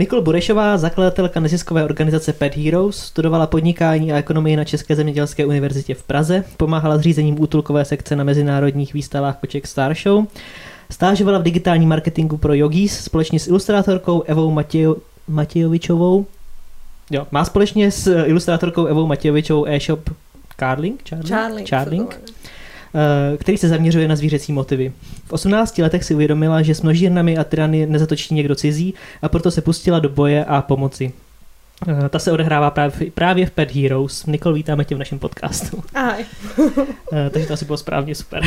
Nikol Burešová, zakladatelka neziskové organizace Pet Heroes, studovala podnikání a ekonomii na České zemědělské univerzitě v Praze, pomáhala s řízením útulkové sekce na mezinárodních výstavách koček Star Show, stážovala v digitálním marketingu pro Yogis společně s ilustrátorkou Evou Matějo, Matějovičovou. Jo, má společně s ilustrátorkou Evou Matějovičovou e-shop Carling? Charling. Charling. Charling který se zaměřuje na zvířecí motivy. V 18 letech si uvědomila, že s množírnami a tyrany nezatočí někdo cizí a proto se pustila do boje a pomoci. Eh, ta se odehrává právě, právě v Pet Heroes. Nikol, vítáme tě v našem podcastu. Ahoj. Eh, takže to asi bylo správně super.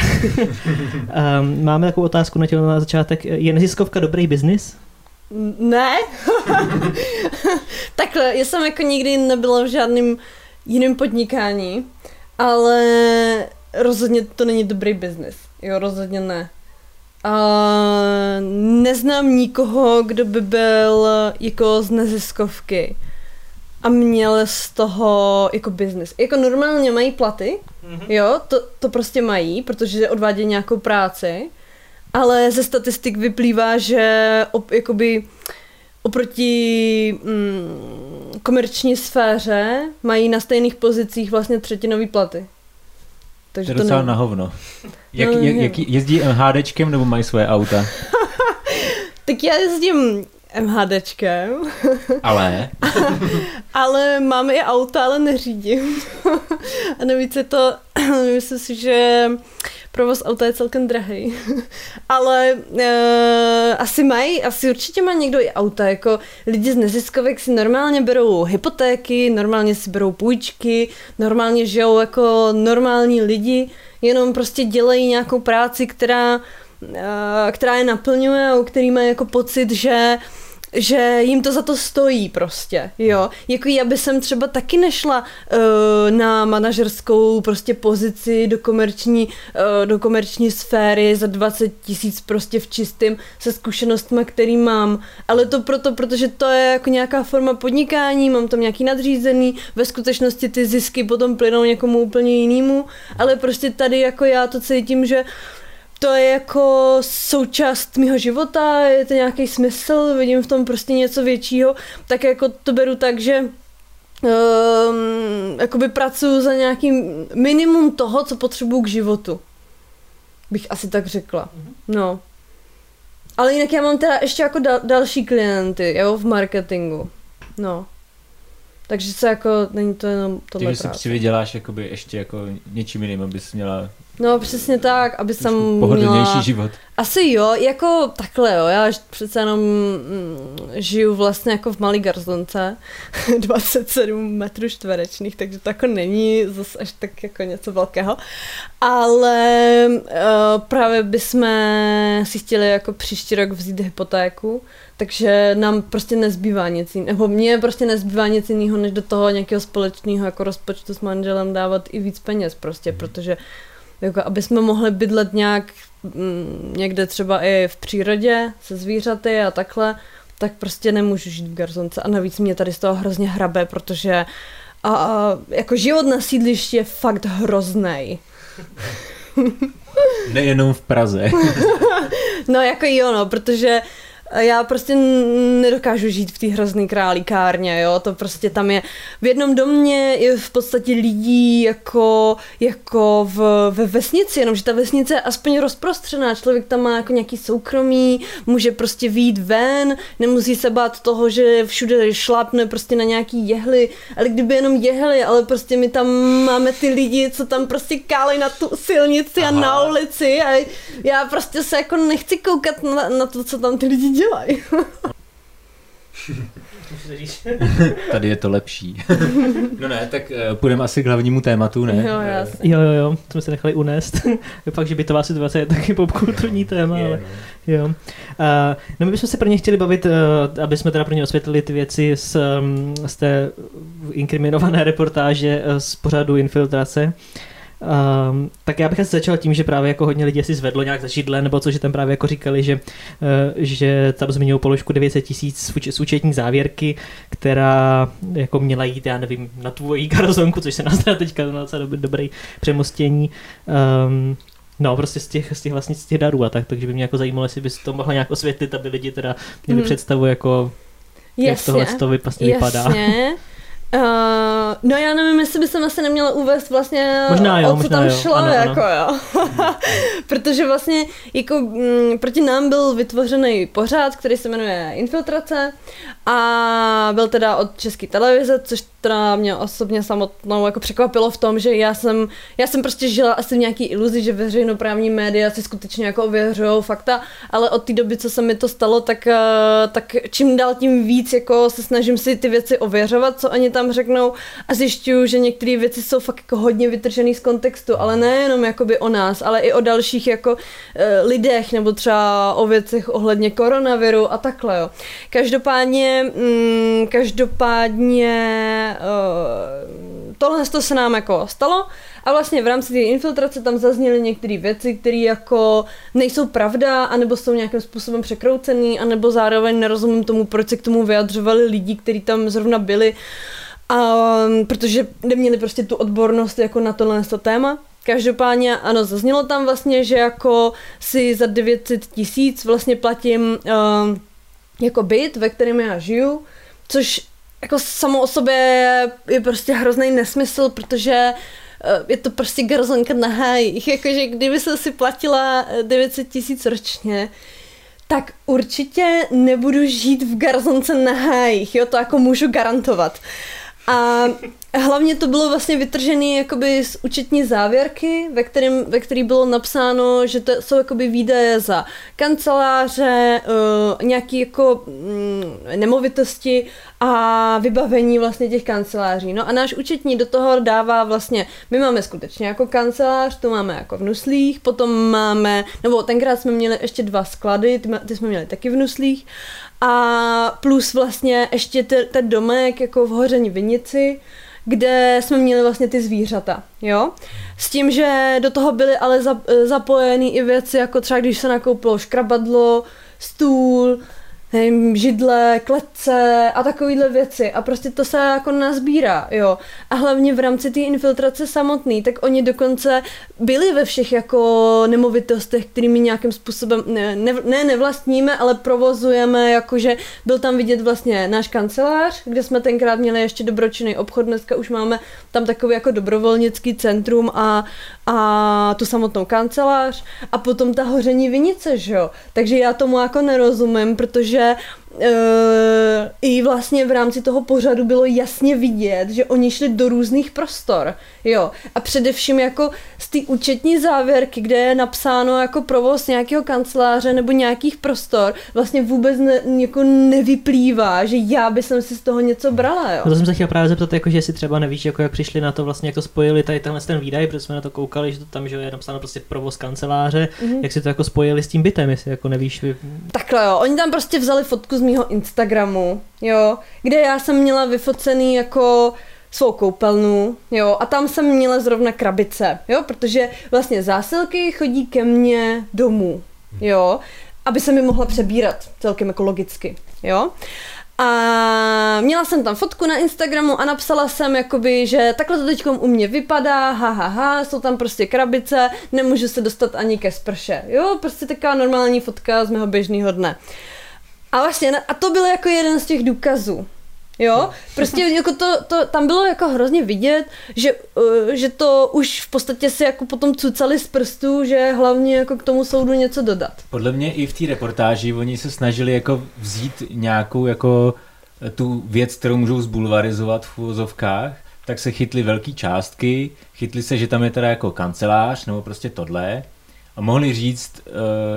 Ehm, máme takovou otázku na tě na začátek. Je neziskovka dobrý biznis? Ne. Takhle, já jsem jako nikdy nebyla v žádném jiném podnikání, ale rozhodně to není dobrý biznis. Jo, rozhodně ne. A neznám nikoho, kdo by byl jako z neziskovky a měl z toho jako biznis. Jako normálně mají platy, mm-hmm. jo, to, to prostě mají, protože odvádějí nějakou práci, ale ze statistik vyplývá, že op, jakoby oproti mm, komerční sféře mají na stejných pozicích vlastně třetinový platy. Takže to je docela to ne... na hovno. Jak, no, jak, jak, jezdí MHDčkem nebo mají svoje auta? tak já jezdím MHDčkem. Ale? ale máme i auta, ale neřídím. A navíc je to, myslím si, že provoz auta je celkem drahý. Ale uh, asi mají, asi určitě má někdo i auta, jako lidi z neziskovek si normálně berou hypotéky, normálně si berou půjčky, normálně žijou jako normální lidi, jenom prostě dělají nějakou práci, která, uh, která je naplňuje a u který mají jako pocit, že uh, že jim to za to stojí prostě, jo. Jako já by jsem třeba taky nešla uh, na manažerskou prostě pozici do komerční, uh, do komerční sféry za 20 tisíc prostě v čistým se zkušenostmi, který mám. Ale to proto, protože to je jako nějaká forma podnikání, mám tam nějaký nadřízený, ve skutečnosti ty zisky potom plynou někomu úplně jinému, ale prostě tady jako já to cítím, že uh, to je jako součást mého života, je to nějaký smysl, vidím v tom prostě něco většího, tak jako to beru tak, že um, jakoby pracuju za nějaký minimum toho, co potřebuju k životu. Bych asi tak řekla. Mhm. No. Ale jinak já mám teda ještě jako dal, další klienty, jo, v marketingu. No. Takže se jako, není to jenom tohle Takže si přivyděláš jakoby ještě jako něčím jiným, abys měla No přesně tak, aby jsem měla... život. Asi jo, jako takhle jo, já přece jenom mm, žiju vlastně jako v malý garzonce, 27 metrů čtverečných, takže to jako není zase až tak jako něco velkého, ale uh, právě bychom si chtěli jako příští rok vzít hypotéku, takže nám prostě nezbývá nic jiného, nebo mně prostě nezbývá nic jiného, než do toho nějakého společného jako rozpočtu s manželem dávat i víc peněz prostě, mm. protože jako aby jsme mohli bydlet nějak mm, někde třeba i v přírodě se zvířaty a takhle, tak prostě nemůžu žít v garzonce a navíc mě tady z toho hrozně hrabe, protože a, a jako život na sídlišti je fakt hrozný. Nejenom v Praze. no jako jo, no, protože já prostě nedokážu žít v té hrozný králíkárně, jo, to prostě tam je, v jednom domě je v podstatě lidí jako, jako v, ve vesnici, jenomže ta vesnice je aspoň rozprostřená, člověk tam má jako nějaký soukromí, může prostě výjít ven, nemusí se bát toho, že všude šlápne prostě na nějaký jehly, ale kdyby jenom jehly, ale prostě my tam máme ty lidi, co tam prostě kálej na tu silnici Aha. a na ulici a já prostě se jako nechci koukat na, na to, co tam ty lidi dělají dělají. Tady je to lepší. no ne, tak uh, půjdeme asi k hlavnímu tématu, ne? Jo, jasně. Jo, jo, jo, jsme se nechali unést. Fakt, že bytová situace je taky popkulturní téma, je, ale no. jo. Uh, no my bychom se pro ně chtěli bavit, uh, aby jsme teda pro ně osvětlili ty věci z, um, z té inkriminované reportáže uh, z pořadu Infiltrace. Uh, Um, tak já bych asi začal tím, že právě jako hodně lidí si zvedlo nějak za židle, nebo co, že tam právě jako říkali, že, uh, že tam zmiňují položku 900 tisíc z účetní závěrky, která jako měla jít, já nevím, na tvojí garzonku, což se nás teďka na docela dobrý, dobrý přemostění. Um, No, prostě z těch, z těch vlastně z těch darů a tak, takže by mě jako zajímalo, jestli bys to mohla nějak osvětlit, aby lidi teda měli hmm. představu jako Jasně, jak tohle to vlastně vypadá. Jasně. Uh, no já nevím, jestli by jsem asi neměla uvést vlastně, možná jo, o co možná tam jo. šlo, ano, jako ano. jo. Protože vlastně jako m, proti nám byl vytvořený pořád, který se jmenuje Infiltrace a byl teda od České televize, což teda mě osobně samotnou jako překvapilo v tom, že já jsem, já jsem prostě žila asi v nějaký iluzi, že veřejnoprávní média si skutečně jako ověřují fakta, ale od té doby, co se mi to stalo, tak, eh, tak čím dál tím víc jako se snažím si ty věci ověřovat, co oni tam řeknou a zjišťuju, že některé věci jsou fakt jako hodně vytržený z kontextu, ale nejenom jakoby o nás, ale i o dalších jako eh, lidech nebo třeba o věcech ohledně koronaviru a takhle, jo. Každopádně, mm, každopádně uh, tohle to se nám jako stalo a vlastně v rámci té infiltrace tam zazněly některé věci, které jako nejsou pravda, anebo jsou nějakým způsobem překroucený, anebo zároveň nerozumím tomu, proč se k tomu vyjadřovali lidi, kteří tam zrovna byli, a, protože neměli prostě tu odbornost jako na tohle téma. Každopádně ano, zaznělo tam vlastně, že jako si za 900 tisíc vlastně platím uh, jako byt, ve kterém já žiju, což jako samo o sobě je, prostě hrozný nesmysl, protože je to prostě garzonka na hájích. Jakože kdyby jsem si platila 900 tisíc ročně, tak určitě nebudu žít v garzonce na hájích, jo, to jako můžu garantovat. A hlavně to bylo vlastně vytržené jakoby z účetní závěrky, ve, kterým, ve který bylo napsáno, že to jsou jakoby výdaje za kanceláře, uh, nějaký jako mm, nemovitosti a vybavení vlastně těch kanceláří. No a náš účetní do toho dává vlastně, my máme skutečně jako kancelář, tu máme jako v Nuslích, potom máme, nebo tenkrát jsme měli ještě dva sklady, ty, ty jsme měli taky v Nuslích a plus vlastně ještě ten domek jako v Hoření Vinici, kde jsme měli vlastně ty zvířata, jo. S tím, že do toho byly ale zapojeny i věci, jako třeba když se nakoupilo škrabadlo, stůl, nevím, židle, kletce a takovýhle věci a prostě to se jako nazbírá, jo. A hlavně v rámci té infiltrace samotný, tak oni dokonce byli ve všech jako nemovitostech, kterými nějakým způsobem, ne, ne, ne nevlastníme, ale provozujeme, jakože byl tam vidět vlastně náš kancelář, kde jsme tenkrát měli ještě dobročinný obchod, dneska už máme tam takový jako dobrovolnický centrum a, a tu samotnou kancelář a potom ta hoření vinice, že jo. Takže já tomu jako nerozumím, protože uh, i vlastně v rámci toho pořadu bylo jasně vidět, že oni šli do různých prostor, jo. A především jako z té účetní závěrky, kde je napsáno jako provoz nějakého kanceláře nebo nějakých prostor, vlastně vůbec ne, jako nevyplývá, že já bych si z toho něco brala, jo. No to jsem se chtěl právě zeptat, jako, že si třeba nevíš, jako jak přišli na to vlastně, jak to spojili tady tenhle ten výdaj, protože jsme na to koukali, že to tam že je napsáno prostě provoz kanceláře, mm-hmm. jak si to jako spojili s tím bytem, jestli jako nevíš. Vy... Takhle jo, oni tam prostě vzali fotku z mýho Instagramu, jo, kde já jsem měla vyfocený jako svou koupelnu, jo, a tam jsem měla zrovna krabice, jo, protože vlastně zásilky chodí ke mně domů, jo, aby se mi mohla přebírat celkem ekologicky, jo. A měla jsem tam fotku na Instagramu a napsala jsem jakoby, že takhle to teď u mě vypadá, ha, ha, ha, jsou tam prostě krabice, nemůžu se dostat ani ke sprše, jo, prostě taková normální fotka z mého běžného dne. A vlastně, a to byl jako jeden z těch důkazů. Jo, prostě jako to, to, tam bylo jako hrozně vidět, že, uh, že to už v podstatě si jako potom cucali z prstů, že hlavně jako k tomu soudu něco dodat. Podle mě i v té reportáži oni se snažili jako vzít nějakou jako eh, tu věc, kterou můžou zbulvarizovat v úvozovkách, tak se chytli velké částky, chytli se, že tam je teda jako kancelář nebo prostě tohle a mohli říct, uh,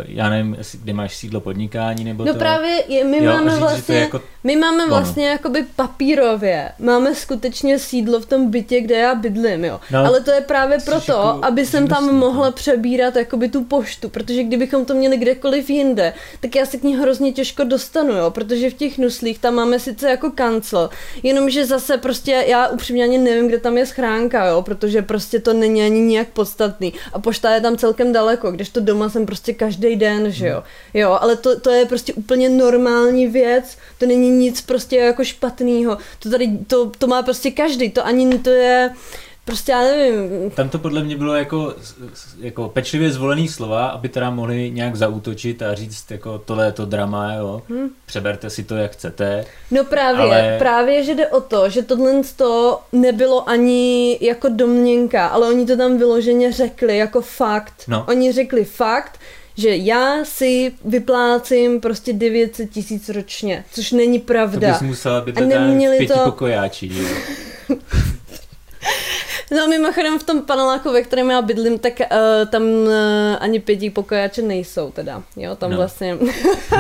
já nevím, kde máš sídlo podnikání nebo No to. právě je, my Jo, máme říct, vlastně, jako my máme ono. vlastně jakoby papírově, máme skutečně sídlo v tom bytě, kde já bydlím, jo. No, Ale to je právě proto, jako aby jsem tam živnostník, mohla no. přebírat jakoby tu poštu, protože kdybychom to měli kdekoliv jinde, tak já se k ní hrozně těžko dostanu, jo, protože v těch nuslích tam máme sice jako kancel, jenomže zase prostě já upřímně ani nevím, kde tam je schránka, jo, protože prostě to není ani nějak podstatný a pošta je tam celkem daleko, když to doma jsem prostě každý den, že jo. Jo, ale to, to je prostě úplně normální věc, to není nic prostě jako špatného. To tady, to, to má prostě každý, to ani to je, prostě já nevím. Tam to podle mě bylo jako, jako pečlivě zvolený slova, aby teda mohli nějak zautočit a říct jako tohle je to drama, jo, hmm. přeberte si to jak chcete. No právě, ale... právě, že jde o to, že tohle to nebylo ani jako domněnka, ale oni to tam vyloženě řekli jako fakt. No. Oni řekli fakt, že já si vyplácím prostě 900 tisíc ročně, což není pravda. To bys musela být v pěti to... pokojáči, No mimochodem v tom paneláku, ve kterém já bydlím, tak uh, tam uh, ani pětí pokojáče nejsou teda, jo, tam no. vlastně.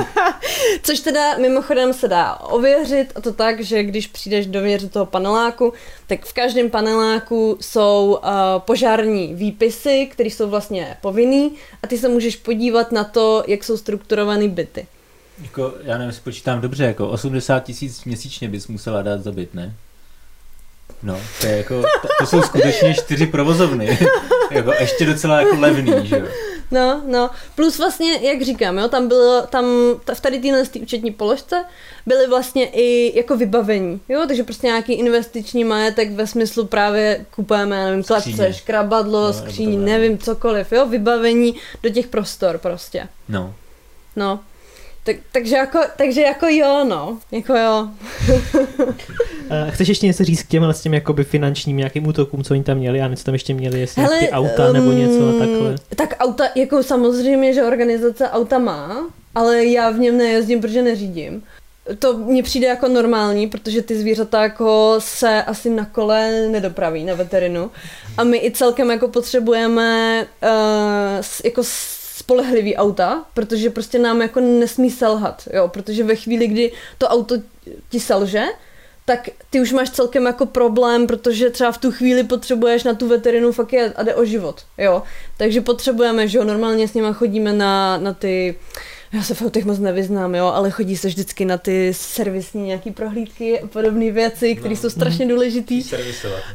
Což teda mimochodem se dá ověřit a to tak, že když přijdeš dovnitř toho paneláku, tak v každém paneláku jsou uh, požární výpisy, které jsou vlastně povinný a ty se můžeš podívat na to, jak jsou strukturované byty. Jako, já nevím, spočítám dobře, jako 80 tisíc měsíčně bys musela dát za byt, ne? No, to, je jako, to, to jsou skutečně čtyři provozovny. jako ještě docela jako levný, že jo. No, no. Plus vlastně, jak říkám, jo, tam bylo, tam v tady téhle účetní položce byly vlastně i jako vybavení, jo, takže prostě nějaký investiční majetek ve smyslu právě kupujeme, nevím, kladce, škrabadlo, no, skříň, nevím, cokoliv, jo, vybavení do těch prostor prostě. No. No. Tak, takže, jako, takže jako jo, no. Jako jo. Chceš ještě něco říct k těmhle s těm jakoby finančním nějakým útokům, co oni tam měli a něco tam ještě měli, jestli Hele, ty auta um, nebo něco a takhle? Tak auta, jako samozřejmě, že organizace auta má, ale já v něm nejezdím, protože neřídím. To mně přijde jako normální, protože ty zvířata jako se asi na kole nedopraví na veterinu. A my i celkem jako potřebujeme uh, jako spolehlivý auta, protože prostě nám jako nesmí selhat, jo, protože ve chvíli, kdy to auto ti selže, tak ty už máš celkem jako problém, protože třeba v tu chvíli potřebuješ na tu veterinu fakt je a jde o život, jo. Takže potřebujeme, že jo, normálně s nima chodíme na, na ty, já se v autech moc nevyznám, jo, ale chodí se vždycky na ty servisní nějaký prohlídky a podobné věci, které no. jsou strašně mhm. důležité.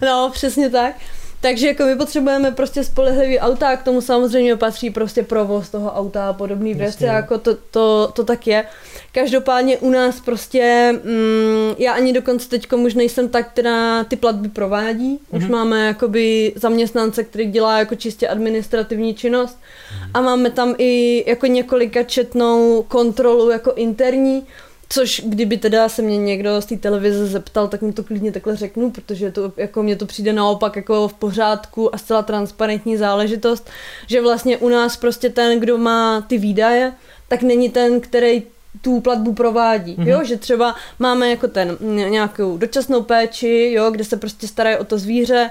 No, přesně tak. Takže jako my potřebujeme prostě spolehlivý auta a k tomu samozřejmě patří prostě provoz toho auta a podobné věci, jako to, to, to tak je. Každopádně u nás prostě, mm, já ani dokonce teď už nejsem tak, která ty platby provádí. Mm-hmm. Už mhm. máme jakoby zaměstnance, který dělá jako čistě administrativní činnost mm-hmm. a máme tam i jako několika četnou kontrolu jako interní, Což kdyby teda se mě někdo z té televize zeptal, tak mi to klidně takhle řeknu, protože to jako mně to přijde naopak jako v pořádku a zcela transparentní záležitost, že vlastně u nás prostě ten, kdo má ty výdaje, tak není ten, který tu platbu provádí, mm-hmm. jo, že třeba máme jako ten nějakou dočasnou péči, jo, kde se prostě starají o to zvíře,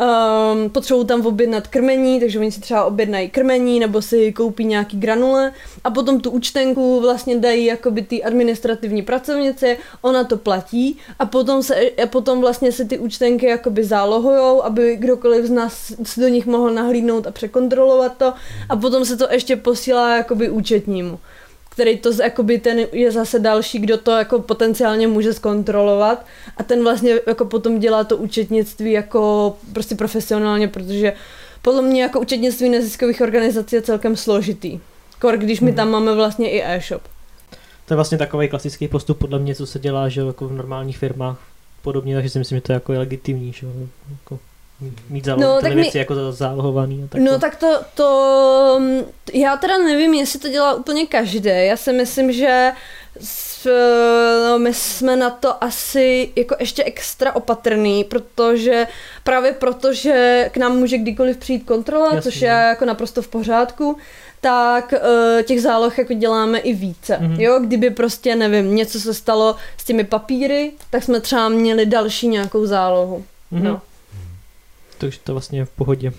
Um, potřebují tam objednat krmení, takže oni si třeba objednají krmení nebo si koupí nějaký granule a potom tu účtenku vlastně dají jakoby ty administrativní pracovnice, ona to platí a potom, se, a potom vlastně se ty účtenky jakoby zálohujou, aby kdokoliv z nás si do nich mohl nahlídnout a překontrolovat to a potom se to ještě posílá jakoby účetnímu který to jakoby ten je zase další, kdo to jako potenciálně může zkontrolovat a ten vlastně jako potom dělá to účetnictví jako prostě profesionálně, protože podle mě jako účetnictví neziskových organizací je celkem složitý. Kor, když my mhm. tam máme vlastně i e-shop. To je vlastně takový klasický postup podle mě, co se dělá, že jako v normálních firmách podobně, takže si myslím, že to je jako legitimní, že jako mít záloh, no, tak věci my, jako zálohovaný. A tak no tak to, to, já teda nevím, jestli to dělá úplně každý. Já si myslím, že s, no, my jsme na to asi jako ještě extra opatrný, protože právě protože k nám může kdykoliv přijít kontrola, Jasně. což je jako naprosto v pořádku, tak uh, těch záloh jako děláme i více. Mm-hmm. Jo, kdyby prostě, nevím, něco se stalo s těmi papíry, tak jsme třeba měli další nějakou zálohu. Mm-hmm. No takže to vlastně v pohodě.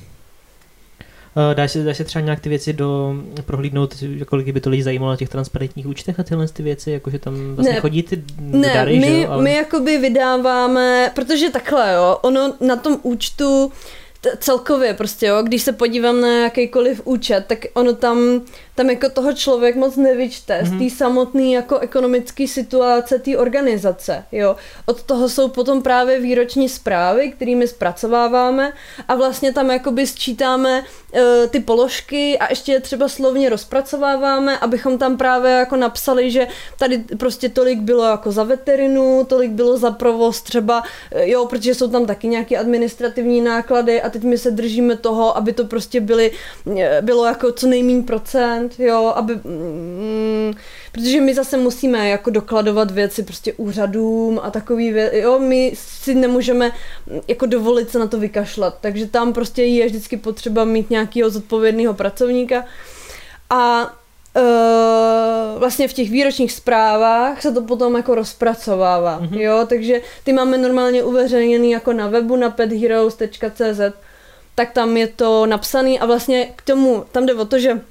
Eh, dá se, dá se třeba nějak ty věci do, prohlídnout, kolik by to lidi zajímalo na těch transparentních účtech a tyhle ty věci, jakože tam vlastně ne, chodí ty ne, dary, my, že? Ale... my jakoby vydáváme, protože takhle jo, ono na tom účtu celkově prostě, jo, když se podívám na jakýkoliv účet, tak ono tam, tam jako toho člověk moc nevyčte mm-hmm. z mhm. té samotné jako ekonomické situace té organizace, jo. Od toho jsou potom právě výroční zprávy, kterými zpracováváme a vlastně tam jakoby sčítáme uh, ty položky a ještě je třeba slovně rozpracováváme, abychom tam právě jako napsali, že tady prostě tolik bylo jako za veterinu, tolik bylo za provoz třeba, eh, jo, protože jsou tam taky nějaké administrativní náklady a teď my se držíme toho, aby to prostě byly, eh, bylo jako co nejméně procent, jo, aby, mm, protože my zase musíme jako dokladovat věci prostě úřadům a takový věci, jo, my si nemůžeme mm, jako dovolit se na to vykašlat, takže tam prostě je vždycky potřeba mít nějakého zodpovědného pracovníka a Uh, vlastně v těch výročních zprávách se to potom jako rozpracovává, mm-hmm. jo, takže ty máme normálně uveřejněný jako na webu na petheroes.cz tak tam je to napsaný a vlastně k tomu, tam jde o to, že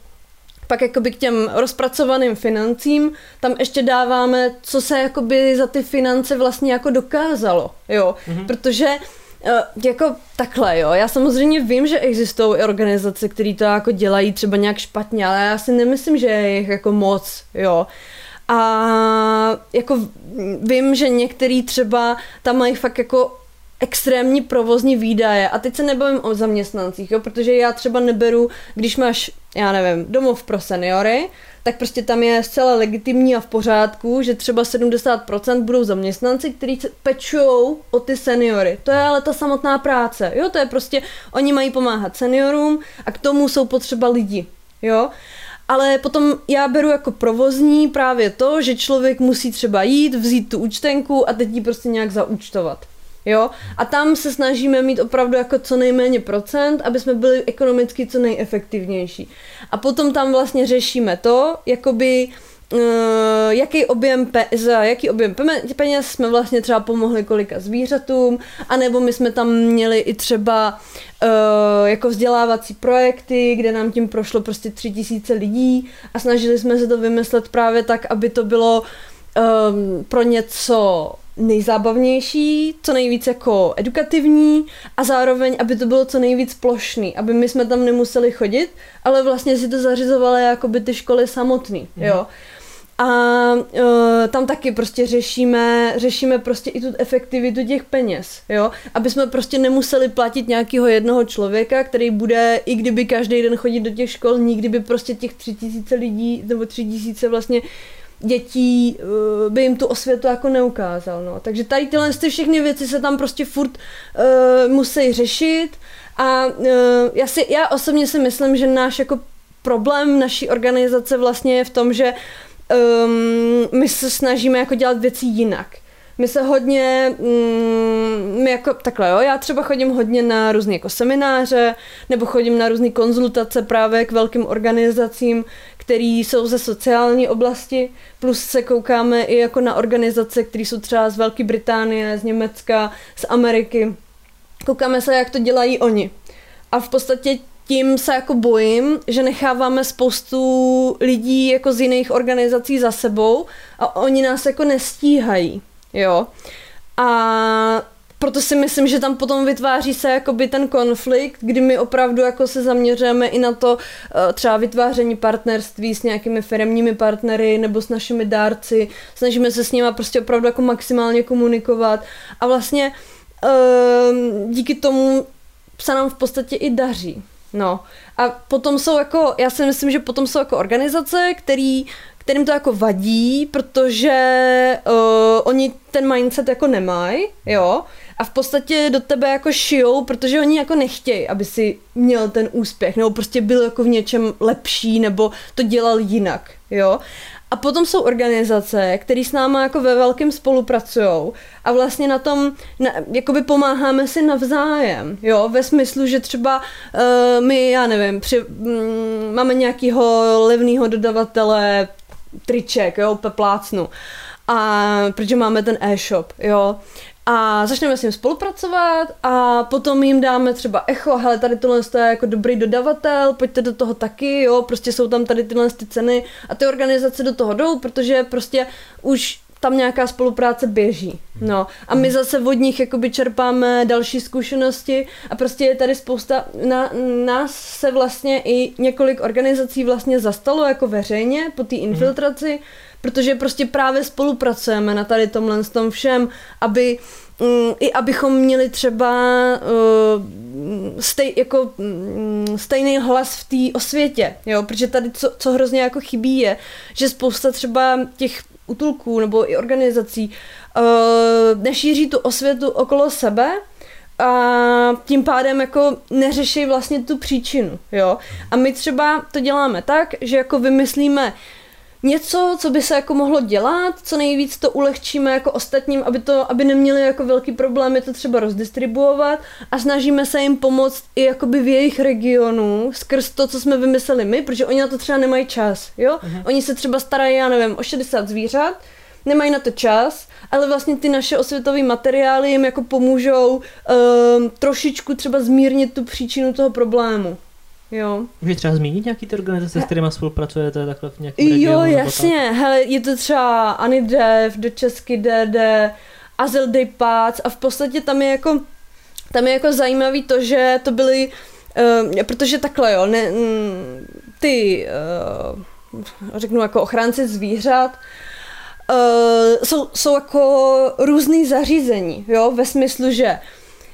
pak jakoby k těm rozpracovaným financím, tam ještě dáváme, co se jakoby za ty finance vlastně jako dokázalo, jo, mm-hmm. protože eh, jako takhle, jo. Já samozřejmě vím, že existují organizace, které to jako dělají třeba nějak špatně, ale já si nemyslím, že je jich jako moc, jo. A jako vím, že některý třeba tam mají fakt jako extrémní provozní výdaje. A teď se nebavím o zaměstnancích, jo, protože já třeba neberu, když máš, já nevím, domov pro seniory, tak prostě tam je zcela legitimní a v pořádku, že třeba 70% budou zaměstnanci, kteří pečujou o ty seniory. To je ale ta samotná práce. Jo, to je prostě, oni mají pomáhat seniorům a k tomu jsou potřeba lidi. Jo, ale potom já beru jako provozní právě to, že člověk musí třeba jít, vzít tu účtenku a teď ji prostě nějak zaúčtovat. Jo? A tam se snažíme mít opravdu jako co nejméně procent, aby jsme byli ekonomicky co nejefektivnější. A potom tam vlastně řešíme to, jakoby Uh, jaký objem pe- za jaký objem peněz jsme vlastně třeba pomohli kolika zvířatům, anebo my jsme tam měli i třeba uh, jako vzdělávací projekty, kde nám tím prošlo prostě tři tisíce lidí a snažili jsme se to vymyslet právě tak, aby to bylo um, pro něco nejzábavnější, co nejvíc jako edukativní a zároveň, aby to bylo co nejvíc plošný, aby my jsme tam nemuseli chodit, ale vlastně si to zařizovali jako by ty školy samotný, mm. jo. A uh, tam taky prostě řešíme, řešíme prostě i tu efektivitu těch peněz, jo, aby jsme prostě nemuseli platit nějakého jednoho člověka, který bude, i kdyby každý den chodit do těch škol, nikdy by prostě těch tři tisíce lidí, nebo tři tisíce vlastně dětí uh, by jim tu osvětu jako neukázal. No. Takže tady tyhle ty všechny věci se tam prostě furt uh, musí řešit a uh, já, si, já osobně si myslím, že náš jako problém naší organizace vlastně je v tom, že um, my se snažíme jako dělat věci jinak. My se hodně, mm, my jako takhle jo, já třeba chodím hodně na různé jako semináře, nebo chodím na různé konzultace právě k velkým organizacím, který jsou ze sociální oblasti, plus se koukáme i jako na organizace, které jsou třeba z Velké Británie, z Německa, z Ameriky. Koukáme se, jak to dělají oni. A v podstatě tím se jako bojím, že necháváme spoustu lidí jako z jiných organizací za sebou a oni nás jako nestíhají. Jo. A proto si myslím, že tam potom vytváří se jakoby ten konflikt, kdy my opravdu jako se zaměřujeme i na to eh, třeba vytváření partnerství s nějakými firmními partnery nebo s našimi dárci, snažíme se s nimi prostě opravdu jako maximálně komunikovat a vlastně ehm, díky tomu se nám v podstatě i daří. No. A potom jsou jako, já si myslím, že potom jsou jako organizace, který kterým to jako vadí, protože uh, oni ten mindset jako nemají, jo, a v podstatě do tebe jako šijou, protože oni jako nechtějí, aby si měl ten úspěch, nebo prostě byl jako v něčem lepší, nebo to dělal jinak, jo. A potom jsou organizace, které s náma jako ve velkém spolupracují a vlastně na tom na, jakoby pomáháme si navzájem, jo, ve smyslu, že třeba uh, my, já nevím, při, mm, máme nějakého levného dodavatele triček, jo, peplácnu. A protože máme ten e-shop, jo. A začneme s ním spolupracovat a potom jim dáme třeba echo, hele, tady tohle je jako dobrý dodavatel, pojďte do toho taky, jo, prostě jsou tam tady tyhle ty ceny a ty organizace do toho jdou, protože prostě už tam nějaká spolupráce běží. No a my zase od nich jakoby čerpáme další zkušenosti a prostě je tady spousta, na, nás se vlastně i několik organizací vlastně zastalo jako veřejně po té infiltraci, protože prostě právě spolupracujeme na tady tomhle s tom všem, aby Mm, i abychom měli třeba uh, stej, jako, um, stejný hlas v té osvětě, jo, protože tady co, co hrozně jako chybí je, že spousta třeba těch utulků nebo i organizací uh, nešíří tu osvětu okolo sebe, a tím pádem jako neřeší vlastně tu příčinu, jo. A my třeba to děláme tak, že jako vymyslíme něco, co by se jako mohlo dělat, co nejvíc to ulehčíme jako ostatním, aby to, aby neměli jako velký problémy to třeba rozdistribuovat a snažíme se jim pomoct i jakoby v jejich regionu skrz to, co jsme vymysleli my, protože oni na to třeba nemají čas, jo? Uh-huh. Oni se třeba starají, já nevím, o 60 zvířat, nemají na to čas, ale vlastně ty naše osvětové materiály jim jako pomůžou um, trošičku třeba zmírnit tu příčinu toho problému. Jo. Můžeš třeba zmínit nějaký ty organizace, s kterými spolupracujete takhle v nějakém regionu? Jo, jasně. Hele, je to třeba Anidev, do Česky DD, Azyl Day Pads a v podstatě tam je jako tam je jako zajímavý to, že to byly, uh, protože takhle jo, ne, mm, ty, uh, řeknu jako ochránci zvířat, uh, jsou, jsou jako různý zařízení, jo, ve smyslu, že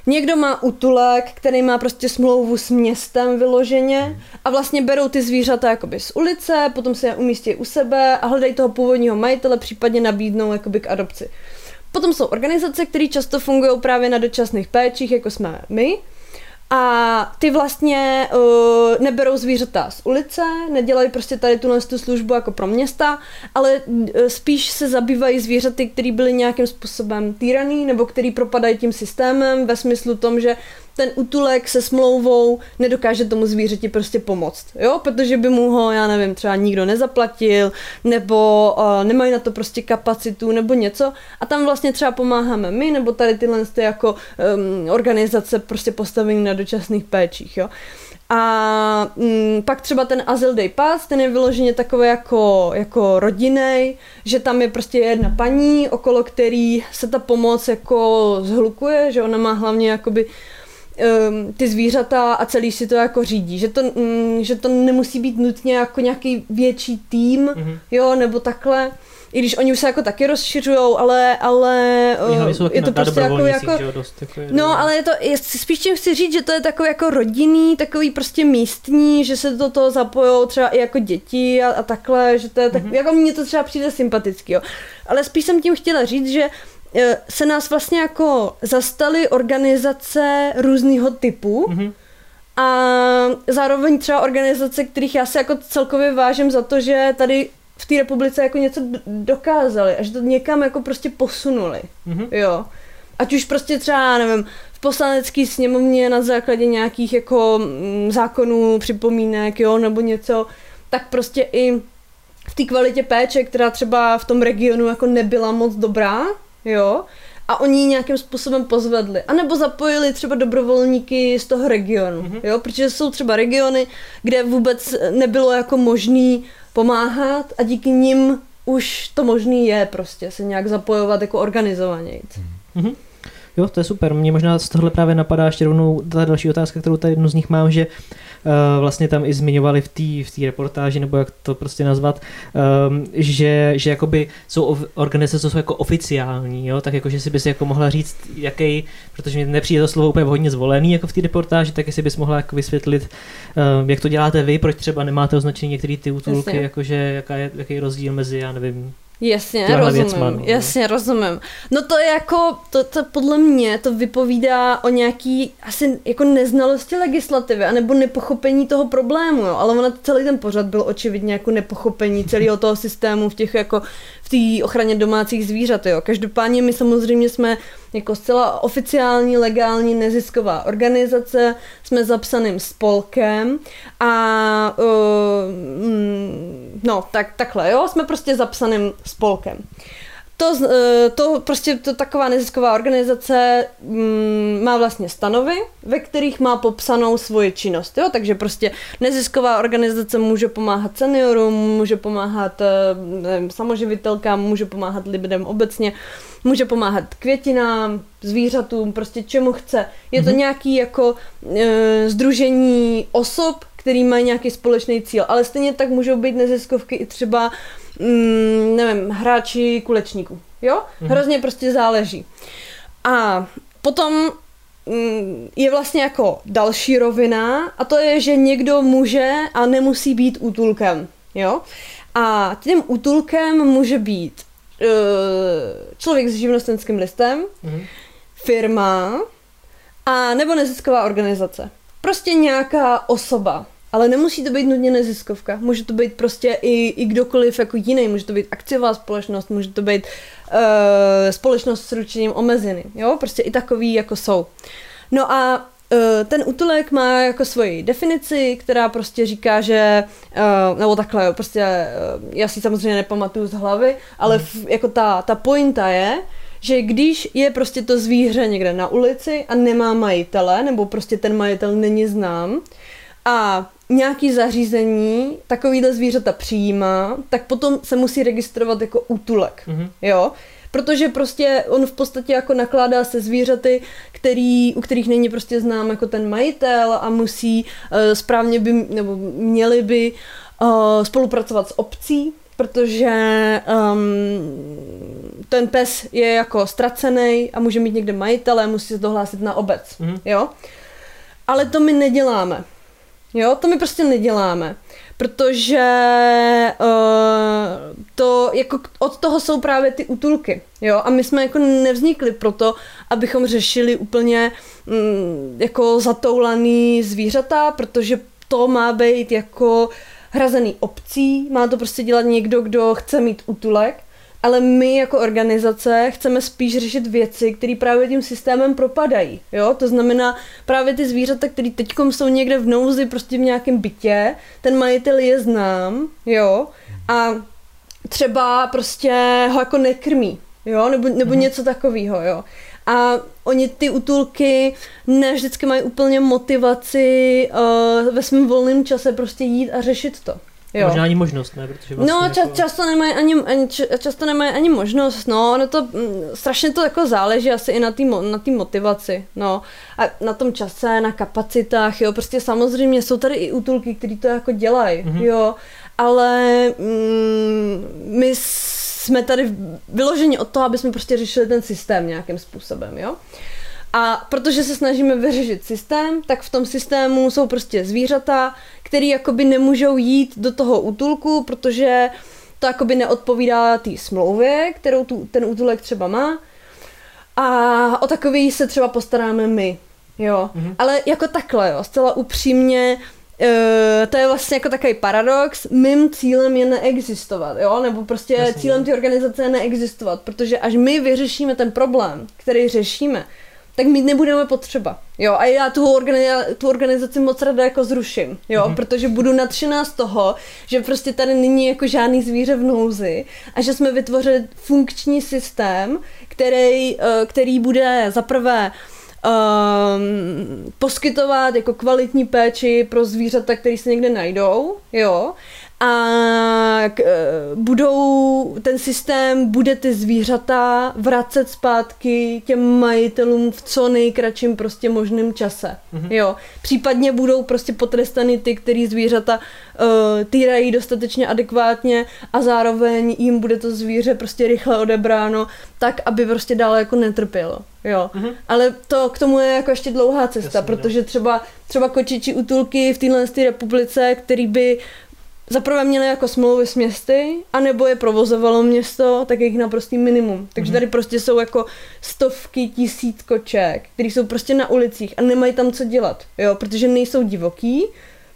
Někdo má útulek, který má prostě smlouvu s městem vyloženě a vlastně berou ty zvířata jakoby z ulice, potom se je umístí u sebe a hledají toho původního majitele, případně nabídnou jakoby k adopci. Potom jsou organizace, které často fungují právě na dočasných péčích, jako jsme my, a ty vlastně uh, neberou zvířata z ulice, nedělají prostě tady tuhle tu službu jako pro města, ale uh, spíš se zabývají zvířaty, které byly nějakým způsobem týraný nebo který propadají tím systémem ve smyslu tom, že ten útulek se smlouvou nedokáže tomu zvířeti prostě pomoct, jo, protože by mu ho, já nevím, třeba nikdo nezaplatil, nebo uh, nemají na to prostě kapacitu, nebo něco a tam vlastně třeba pomáháme my, nebo tady tyhle ty jako um, organizace prostě postavené na dočasných péčích, jo. A mm, pak třeba ten Azyl Day Pass, ten je vyloženě takový jako, jako rodinej, že tam je prostě jedna paní, okolo který se ta pomoc jako zhlukuje, že ona má hlavně jakoby um, ty zvířata a celý si to jako řídí. Že to, um, že to nemusí být nutně jako nějaký větší tým, mm-hmm. jo, nebo takhle. I když oni už se jako taky rozšiřují, ale, ale uh, je to prostě jako, jako, že dost, jako no, ale je to, je, spíš tím chci říct, že to je takový jako rodinný, takový prostě místní, že se do toho zapojou třeba i jako děti a, a takhle, že to je tak, mm-hmm. jako mně to třeba přijde sympatický, jo. Ale spíš jsem tím chtěla říct, že Eh, se nás vlastně jako zastaly organizace různého typu mm-hmm. a zároveň třeba organizace, kterých já se jako celkově vážím za to, že tady v té republice jako něco dokázali a že to někam jako prostě posunuli, mm-hmm. jo. Ať už prostě třeba, nevím, v poslanecké sněmovně na základě nějakých jako mm, zákonů, připomínek, jo, nebo něco, tak prostě i v té kvalitě péče, která třeba v tom regionu jako nebyla moc dobrá, jo, a oni ji nějakým způsobem pozvedli. A nebo zapojili třeba dobrovolníky z toho regionu, mm-hmm. jo, protože jsou třeba regiony, kde vůbec nebylo jako možný pomáhat a díky nim už to možný je prostě se nějak zapojovat jako organizovaně. Mm-hmm. Jo, to je super. Mně možná z tohle právě napadá ještě rovnou ta další otázka, kterou tady jednu z nich mám, že uh, vlastně tam i zmiňovali v té v reportáži, nebo jak to prostě nazvat, um, že, že jakoby jsou organizace, co jsou jako oficiální, jo? tak jako, že si bys jako mohla říct, jaký, protože mi nepřijde to slovo úplně hodně zvolený jako v té reportáži, tak jestli bys mohla jako vysvětlit, um, jak to děláte vy, proč třeba nemáte označení některé ty útulky, jakože jaká je, jaký je rozdíl mezi, já nevím, Jasně, rozumím, věcma, no. jasně, rozumím. No to je jako, to, to podle mě to vypovídá o nějaký asi jako neznalosti legislativy, anebo nepochopení toho problému, jo. ale ono celý ten pořad byl očividně jako nepochopení celého toho systému v těch jako té ochraně domácích zvířat. Jo. Každopádně my samozřejmě jsme jako zcela oficiální, legální nezisková organizace, jsme zapsaným spolkem a uh, no, tak, takhle, jo, jsme prostě zapsaným spolkem. To, eh, to prostě to taková nezisková organizace mm, má vlastně stanovy, ve kterých má popsanou svoji činnost. Jo? Takže prostě nezisková organizace může pomáhat seniorům, může pomáhat eh, nevím, samoživitelkám, může pomáhat lidem obecně, může pomáhat květinám, zvířatům, prostě čemu chce. Je to mm-hmm. nějaký jako e, združení osob, který mají nějaký společný cíl, ale stejně tak můžou být neziskovky i třeba mm, nevím, hráči kulečníků. Jo? Mm-hmm. Hrozně prostě záleží. A potom mm, je vlastně jako další rovina a to je, že někdo může a nemusí být útulkem. Jo? A tím útulkem může být uh, člověk s živnostenským listem, mm-hmm. firma a nebo nezisková organizace. Prostě nějaká osoba. Ale nemusí to být nutně neziskovka. Může to být prostě i, i kdokoliv jako jiný. Může to být akciová společnost, může to být uh, společnost s ručením omezený. Jo, prostě i takový jako jsou. No a uh, ten útulek má jako svoji definici, která prostě říká, že, uh, nebo takhle, jo, prostě uh, já si samozřejmě nepamatuju z hlavy, ale hmm. v, jako ta, ta pointa je, že když je prostě to zvíře někde na ulici a nemá majitele, nebo prostě ten majitel není znám, a nějaký zařízení takovýhle zvířata přijímá, tak potom se musí registrovat jako útulek, mm-hmm. jo? Protože prostě on v podstatě jako nakládá se zvířaty, který, u kterých není prostě znám jako ten majitel a musí uh, správně by, nebo měli by uh, spolupracovat s obcí, protože um, ten pes je jako ztracený a může mít někde majitele, musí se to hlásit na obec, mm-hmm. jo? Ale to my neděláme. Jo, to my prostě neděláme, protože uh, to jako od toho jsou právě ty útulky, jo, a my jsme jako nevznikli proto, abychom řešili úplně mm, jako zatoulaný zvířata, protože to má být jako hrazený obcí, má to prostě dělat někdo, kdo chce mít útulek, ale my jako organizace chceme spíš řešit věci, které právě tím systémem propadají. Jo? To znamená právě ty zvířata, které teď jsou někde v nouzi, prostě v nějakém bytě, ten majitel je znám, jo, a třeba prostě ho jako nekrmí, jo, nebo, nebo mm něco takového, jo. A oni ty útulky ne vždycky mají úplně motivaci uh, ve svém volném čase prostě jít a řešit to. Jo. Možná ani možnost, ne? Protože vlastně no, ča- jako... často, nemají ani, ani, často nemají ani možnost, no, ono to, mm, strašně to jako záleží asi i na té na motivaci, no, a na tom čase, na kapacitách, jo, prostě samozřejmě jsou tady i útulky, který to jako dělají, mm-hmm. jo, ale mm, my jsme tady vyloženi od toho, aby jsme prostě řešili ten systém nějakým způsobem, jo. A protože se snažíme vyřešit systém, tak v tom systému jsou prostě zvířata, který jakoby nemůžou jít do toho útulku, protože to jakoby neodpovídá té smlouvě, kterou tu, ten útulek třeba má. A o takový se třeba postaráme my. Jo. Mm-hmm. Ale jako takhle, jo, zcela upřímně, Uh, to je vlastně jako takový paradox. Mým cílem je neexistovat, jo? Nebo prostě Jasně. cílem té organizace je neexistovat, protože až my vyřešíme ten problém, který řešíme, tak mít nebudeme potřeba. Jo, a já tu, organi- tu organizaci moc ráda jako zruším, jo, mm-hmm. protože budu nadšená z toho, že prostě tady není jako žádný zvíře v nouzi a že jsme vytvořili funkční systém, který, eh, který bude zaprvé um, poskytovat jako kvalitní péči pro zvířata, které se někde najdou, jo, a k, e, budou, ten systém bude ty zvířata vracet zpátky těm majitelům v co nejkratším prostě možným čase. Mm-hmm. Jo. Případně budou prostě potrestany ty, který zvířata uh, týrají dostatečně adekvátně a zároveň jim bude to zvíře prostě rychle odebráno, tak, aby prostě dále jako netrpělo. Jo. Mm-hmm. Ale to k tomu je jako ještě dlouhá cesta, Jasně, protože třeba, třeba kočičí útulky v téhle republice, který by zaprvé měli jako smlouvy s městy, anebo je provozovalo město, tak je jich naprostý minimum. Takže mhm. tady prostě jsou jako stovky tisíc koček, které jsou prostě na ulicích a nemají tam co dělat, jo, protože nejsou divoký,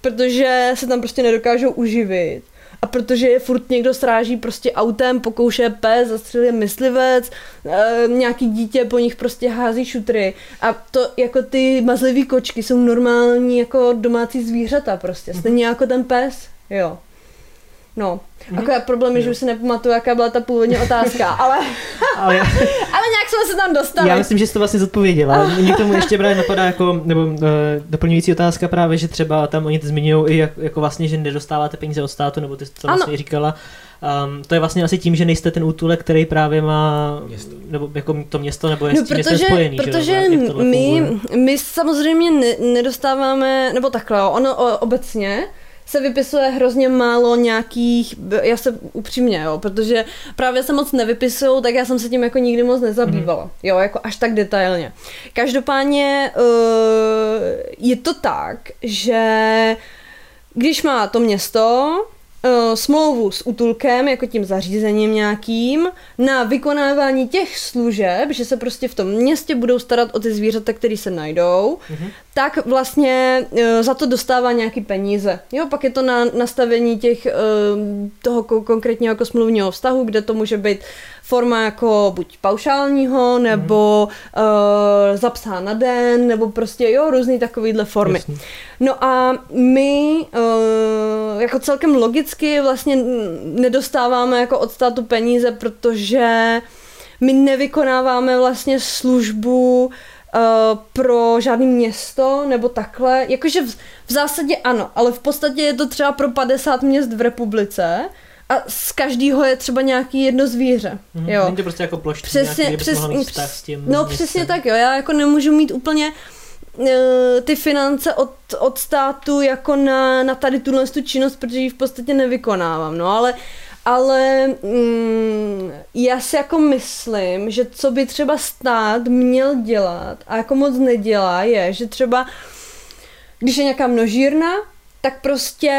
protože se tam prostě nedokážou uživit a protože je furt někdo sráží prostě autem, pokouše pes, zastřelí myslivec, e, nějaký dítě po nich prostě hází šutry a to jako ty mazlivý kočky jsou normální jako domácí zvířata prostě, stejně jako ten pes, jo. No, mm-hmm. akorát problém je, že už si nepamatuju, jaká byla ta původní otázka, ale, ale, já... ale nějak jsme se tam dostali. Já myslím, že jsi to vlastně zodpověděla. Mě k tomu ještě právě napadá jako, nebo uh, doplňující otázka právě, že třeba tam oni zmiňují i jak, jako vlastně, že nedostáváte peníze od státu, nebo ty jsi to vlastně ano. říkala. Um, to je vlastně asi tím, že nejste ten útulek, který právě má, město. nebo jako to město, nebo je no, s tím protože, spojený. Protože že, my, my samozřejmě ne, nedostáváme, nebo takhle, ono o, obecně, se vypisuje hrozně málo nějakých, já se upřímně, jo, protože právě se moc nevypisují, tak já jsem se tím jako nikdy moc nezabývala, mm. jo, jako až tak detailně. Každopádně uh, je to tak, že když má to město smlouvu s útulkem, jako tím zařízením nějakým, na vykonávání těch služeb, že se prostě v tom městě budou starat o ty zvířata, které se najdou, mm-hmm. tak vlastně uh, za to dostává nějaký peníze. Jo, pak je to na nastavení těch, uh, toho konkrétního jako smluvního vztahu, kde to může být forma jako buď paušálního, nebo mm. uh, zapsá na den, nebo prostě jo, různý takovýhle formy. Jasný. No a my uh, jako celkem logicky vlastně nedostáváme jako od státu peníze, protože my nevykonáváme vlastně službu uh, pro žádný město nebo takhle. Jakože v, v zásadě ano, ale v podstatě je to třeba pro 50 měst v republice a z každého je třeba nějaký jedno zvíře. Mm-hmm. Jo. Není to prostě jako plošť, přesně, nějaký, přesně, přes, s tím No městem. přesně tak, jo. Já jako nemůžu mít úplně uh, ty finance od, od státu jako na, na tady tuhle tu činnost, protože ji v podstatě nevykonávám. No ale ale mm, já si jako myslím, že co by třeba stát měl dělat a jako moc nedělá je, že třeba když je nějaká množírna, tak prostě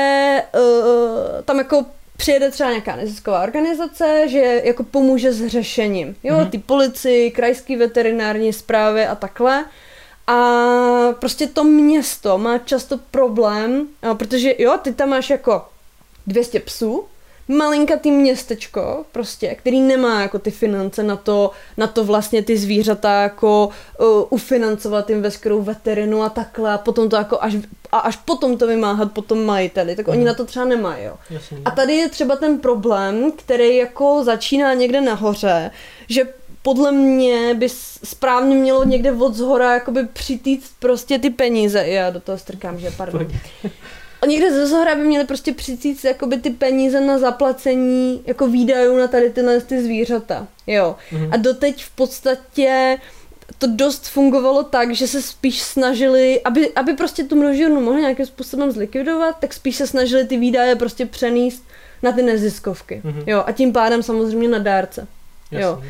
uh, tam jako přijede třeba nějaká nezisková organizace, že jako pomůže s řešením. Jo, mm-hmm. ty policii, krajský veterinární zprávy a takhle. A prostě to město má často problém, protože jo, ty tam máš jako 200 psů, malinkatý městečko, prostě, který nemá jako ty finance na to, na to vlastně ty zvířata jako uh, ufinancovat jim veškerou veterinu a takhle a potom to jako až, a až potom to vymáhat potom majiteli, tak mm. oni mhm. na to třeba nemají, jo. Jasně. A tady je třeba ten problém, který jako začíná někde nahoře, že podle mě by správně mělo někde od zhora jakoby přitýct prostě ty peníze. Já do toho strkám, že pardon někde ze zhora by měli prostě přicít jakoby ty peníze na zaplacení jako výdajů na tady tyhle ty zvířata. Jo. Mm-hmm. A doteď v podstatě to dost fungovalo tak, že se spíš snažili, aby, aby prostě tu množírnu mohli nějakým způsobem zlikvidovat, tak spíš se snažili ty výdaje prostě přenést na ty neziskovky. Mm-hmm. Jo, a tím pádem samozřejmě na dárce. Jasně. Jo.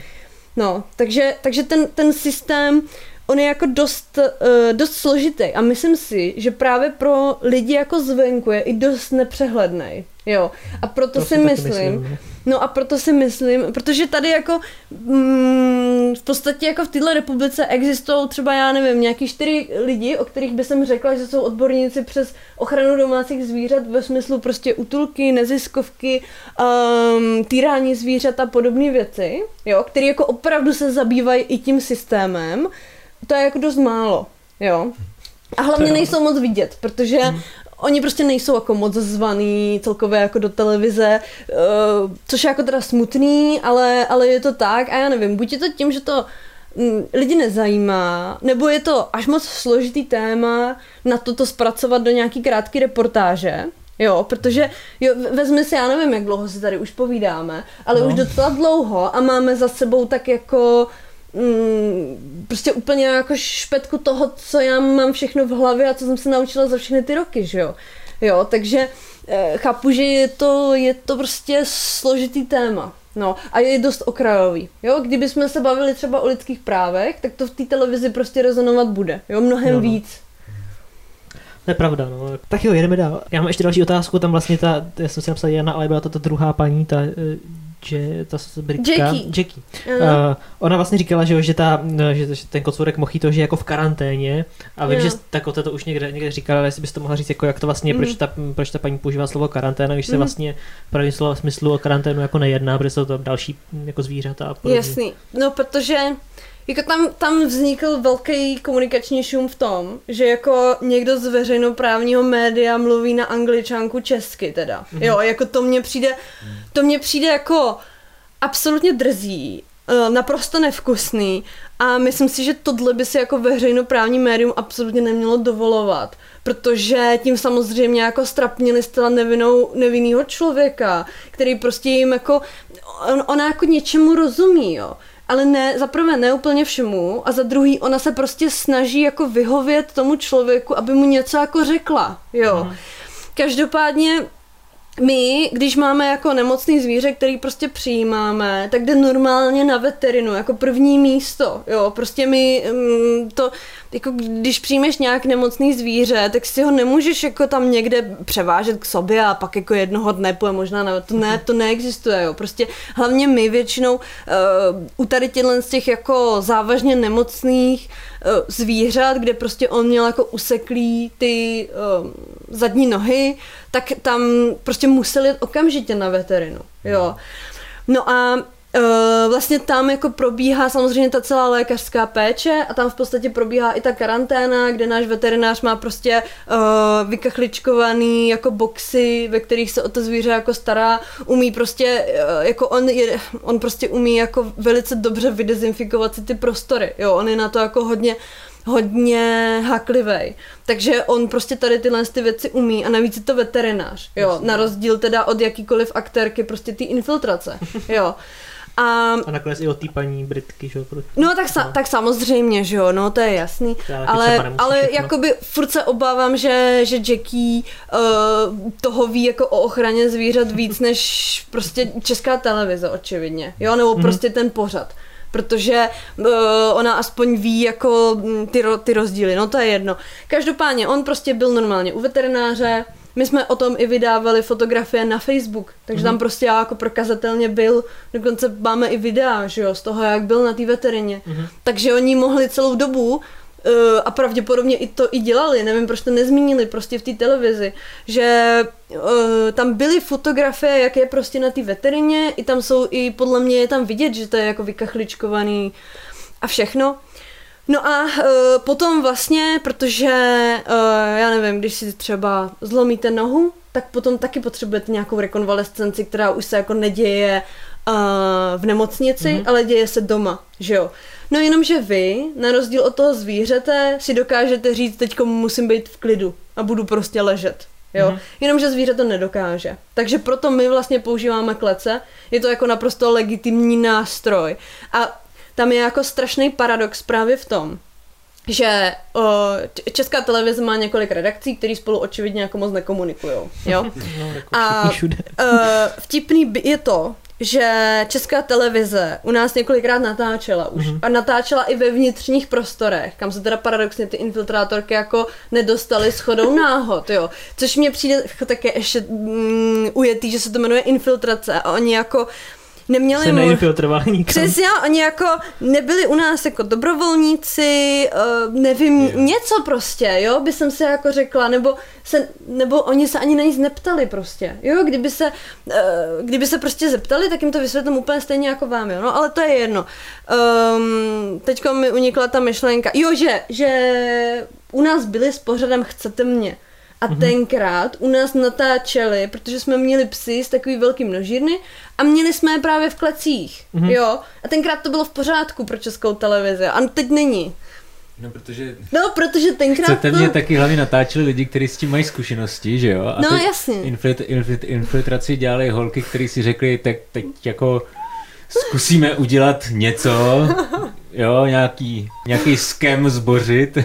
No, takže, takže ten, ten systém on je jako dost, uh, dost složitý a myslím si, že právě pro lidi jako zvenku je i dost nepřehledný. Jo, a proto to si myslím, myslím, no a proto si myslím, protože tady jako mm, v podstatě jako v této republice existují třeba, já nevím, nějaký čtyři lidi, o kterých by jsem řekla, že jsou odborníci přes ochranu domácích zvířat ve smyslu prostě utulky, neziskovky, um, týrání zvířat a podobné věci, jo, který jako opravdu se zabývají i tím systémem, to je jako dost málo, jo. A hlavně nejsou moc vidět, protože hmm. oni prostě nejsou jako moc zvaný celkově jako do televize, uh, což je jako teda smutný, ale, ale je to tak a já nevím, buď je to tím, že to mm, lidi nezajímá, nebo je to až moc složitý téma na toto zpracovat do nějaký krátké reportáže, Jo, protože jo, vezmi si, já nevím, jak dlouho si tady už povídáme, ale no. už docela dlouho a máme za sebou tak jako mm, prostě úplně jako špetku toho, co já mám všechno v hlavě a co jsem se naučila za všechny ty roky, že jo. Jo, takže e, chápu, že je to, je to prostě složitý téma. No a je dost okrajový. Jo, kdybychom se bavili třeba o lidských právech, tak to v té televizi prostě rezonovat bude. Jo, mnohem no, no. víc. To je pravda, no. Tak jo, jedeme dál. Já mám ještě další otázku, tam vlastně ta, já jsem si napsal Jana, ale byla to ta druhá paní, ta e, že ta britská, Jackie, Jackie. Uh, ona vlastně říkala, že, že, ta, že, že ten kocůrek to, že je jako v karanténě a vím, no. že tak to už někde, někde říkala, ale jestli byste mohla říct, jako jak to vlastně, mm. proč, ta, proč ta paní používá slovo karanténa, když se mm. vlastně v pravém slova smyslu o karanténu jako nejedná, protože jsou to další jako zvířata a podobně. Jasný, no protože jako tam, tam vznikl velký komunikační šum v tom, že jako někdo z veřejnoprávního média mluví na angličanku česky teda. Mm-hmm. Jo, jako to mně přijde, to mně přijde jako absolutně drzí, eh, naprosto nevkusný a myslím si, že tohle by si jako veřejnoprávní médium absolutně nemělo dovolovat, protože tím samozřejmě jako strapnili zcela nevinou, nevinnýho člověka, který prostě jim jako, on, ona jako něčemu rozumí, jo ale ne, za prvé ne úplně všemu a za druhý ona se prostě snaží jako vyhovět tomu člověku, aby mu něco jako řekla, jo. Mm. Každopádně my, když máme jako nemocný zvíře, který prostě přijímáme, tak jde normálně na veterinu, jako první místo, jo, prostě my mm, to, jako když přijmeš nějak nemocný zvíře, tak si ho nemůžeš jako tam někde převážet k sobě a pak jako jednoho dne půjde možná na, to ne, to neexistuje, jo, prostě hlavně my většinou uh, u tady těchto z těch jako závažně nemocných uh, zvířat, kde prostě on měl jako useklý ty uh, zadní nohy, tak tam prostě museli jít okamžitě na veterinu, jo. No a vlastně tam jako probíhá samozřejmě ta celá lékařská péče a tam v podstatě probíhá i ta karanténa, kde náš veterinář má prostě uh, vykachličkovaný jako boxy, ve kterých se o to zvíře jako stará, umí prostě, uh, jako on, je, on prostě umí jako velice dobře vydezinfikovat si ty prostory, jo, on je na to jako hodně hodně haklivej. Takže on prostě tady tyhle ty věci umí a navíc je to veterinář, jo, na rozdíl teda od jakýkoliv aktérky prostě ty infiltrace, jo. A, a nakonec i od té paní Britky, že jo? No tak, sa, tak samozřejmě, že jo, no to je jasný. Ale, ale, ale jakoby furt se obávám, že, že Jackie uh, toho ví jako o ochraně zvířat víc než prostě česká televize, očividně. Jo, nebo mm-hmm. prostě ten pořad protože uh, ona aspoň ví jako mm, ty, ty rozdíly, no to je jedno. Každopádně on prostě byl normálně u veterináře, my jsme o tom i vydávali fotografie na Facebook, takže mm-hmm. tam prostě jako prokazatelně byl, dokonce máme i videa, že jo, z toho, jak byl na té veterině. Mm-hmm. Takže oni mohli celou dobu Uh, a pravděpodobně i to i dělali, nevím, proč to nezmínili prostě v té televizi, že uh, tam byly fotografie, jak je prostě na té veterině, i tam jsou, i podle mě je tam vidět, že to je jako vykachličkovaný a všechno. No a uh, potom vlastně, protože uh, já nevím, když si třeba zlomíte nohu, tak potom taky potřebujete nějakou rekonvalescenci, která už se jako neděje uh, v nemocnici, mm-hmm. ale děje se doma, že jo. No jenom, že vy, na rozdíl od toho zvířete, si dokážete říct, teď musím být v klidu a budu prostě ležet. Jo? Mm-hmm. Jenomže zvíře to nedokáže. Takže proto my vlastně používáme klece. Je to jako naprosto legitimní nástroj. A tam je jako strašný paradox právě v tom, že o, česká televize má několik redakcí, které spolu očividně jako moc nekomunikují. Jo? No, jako a uh, vtipný je to, že česká televize u nás několikrát natáčela už mm-hmm. a natáčela i ve vnitřních prostorech, kam se teda paradoxně ty infiltrátorky jako nedostaly shodou náhod, jo. Což mě přijde také ještě mm, ujetý, že se to jmenuje infiltrace a oni jako neměli se neinfiltrovali nikam. Přesně, oni jako nebyli u nás jako dobrovolníci, uh, nevím, yeah. něco prostě, jo, by jsem se jako řekla, nebo, se, nebo oni se ani na nic neptali prostě, jo, kdyby se, uh, kdyby se prostě zeptali, tak jim to vysvětlím úplně stejně jako vám, jo, no, ale to je jedno. Um, teďko mi unikla ta myšlenka, jo, že, že u nás byli s pořadem Chcete mě. A mm-hmm. tenkrát u nás natáčeli, protože jsme měli psy z takový velký množírny a měli jsme je právě v klecích, mm-hmm. jo. A tenkrát to bylo v pořádku pro českou televizi a teď není. No, protože... No, protože tenkrát Chcete to... mě taky hlavně natáčeli lidi, kteří s tím mají zkušenosti, že jo? A no, jasně. Inflit, inflit, infiltraci dělali holky, kteří si řekli, tak teď jako zkusíme udělat něco, jo, nějaký, nějaký skem zbořit.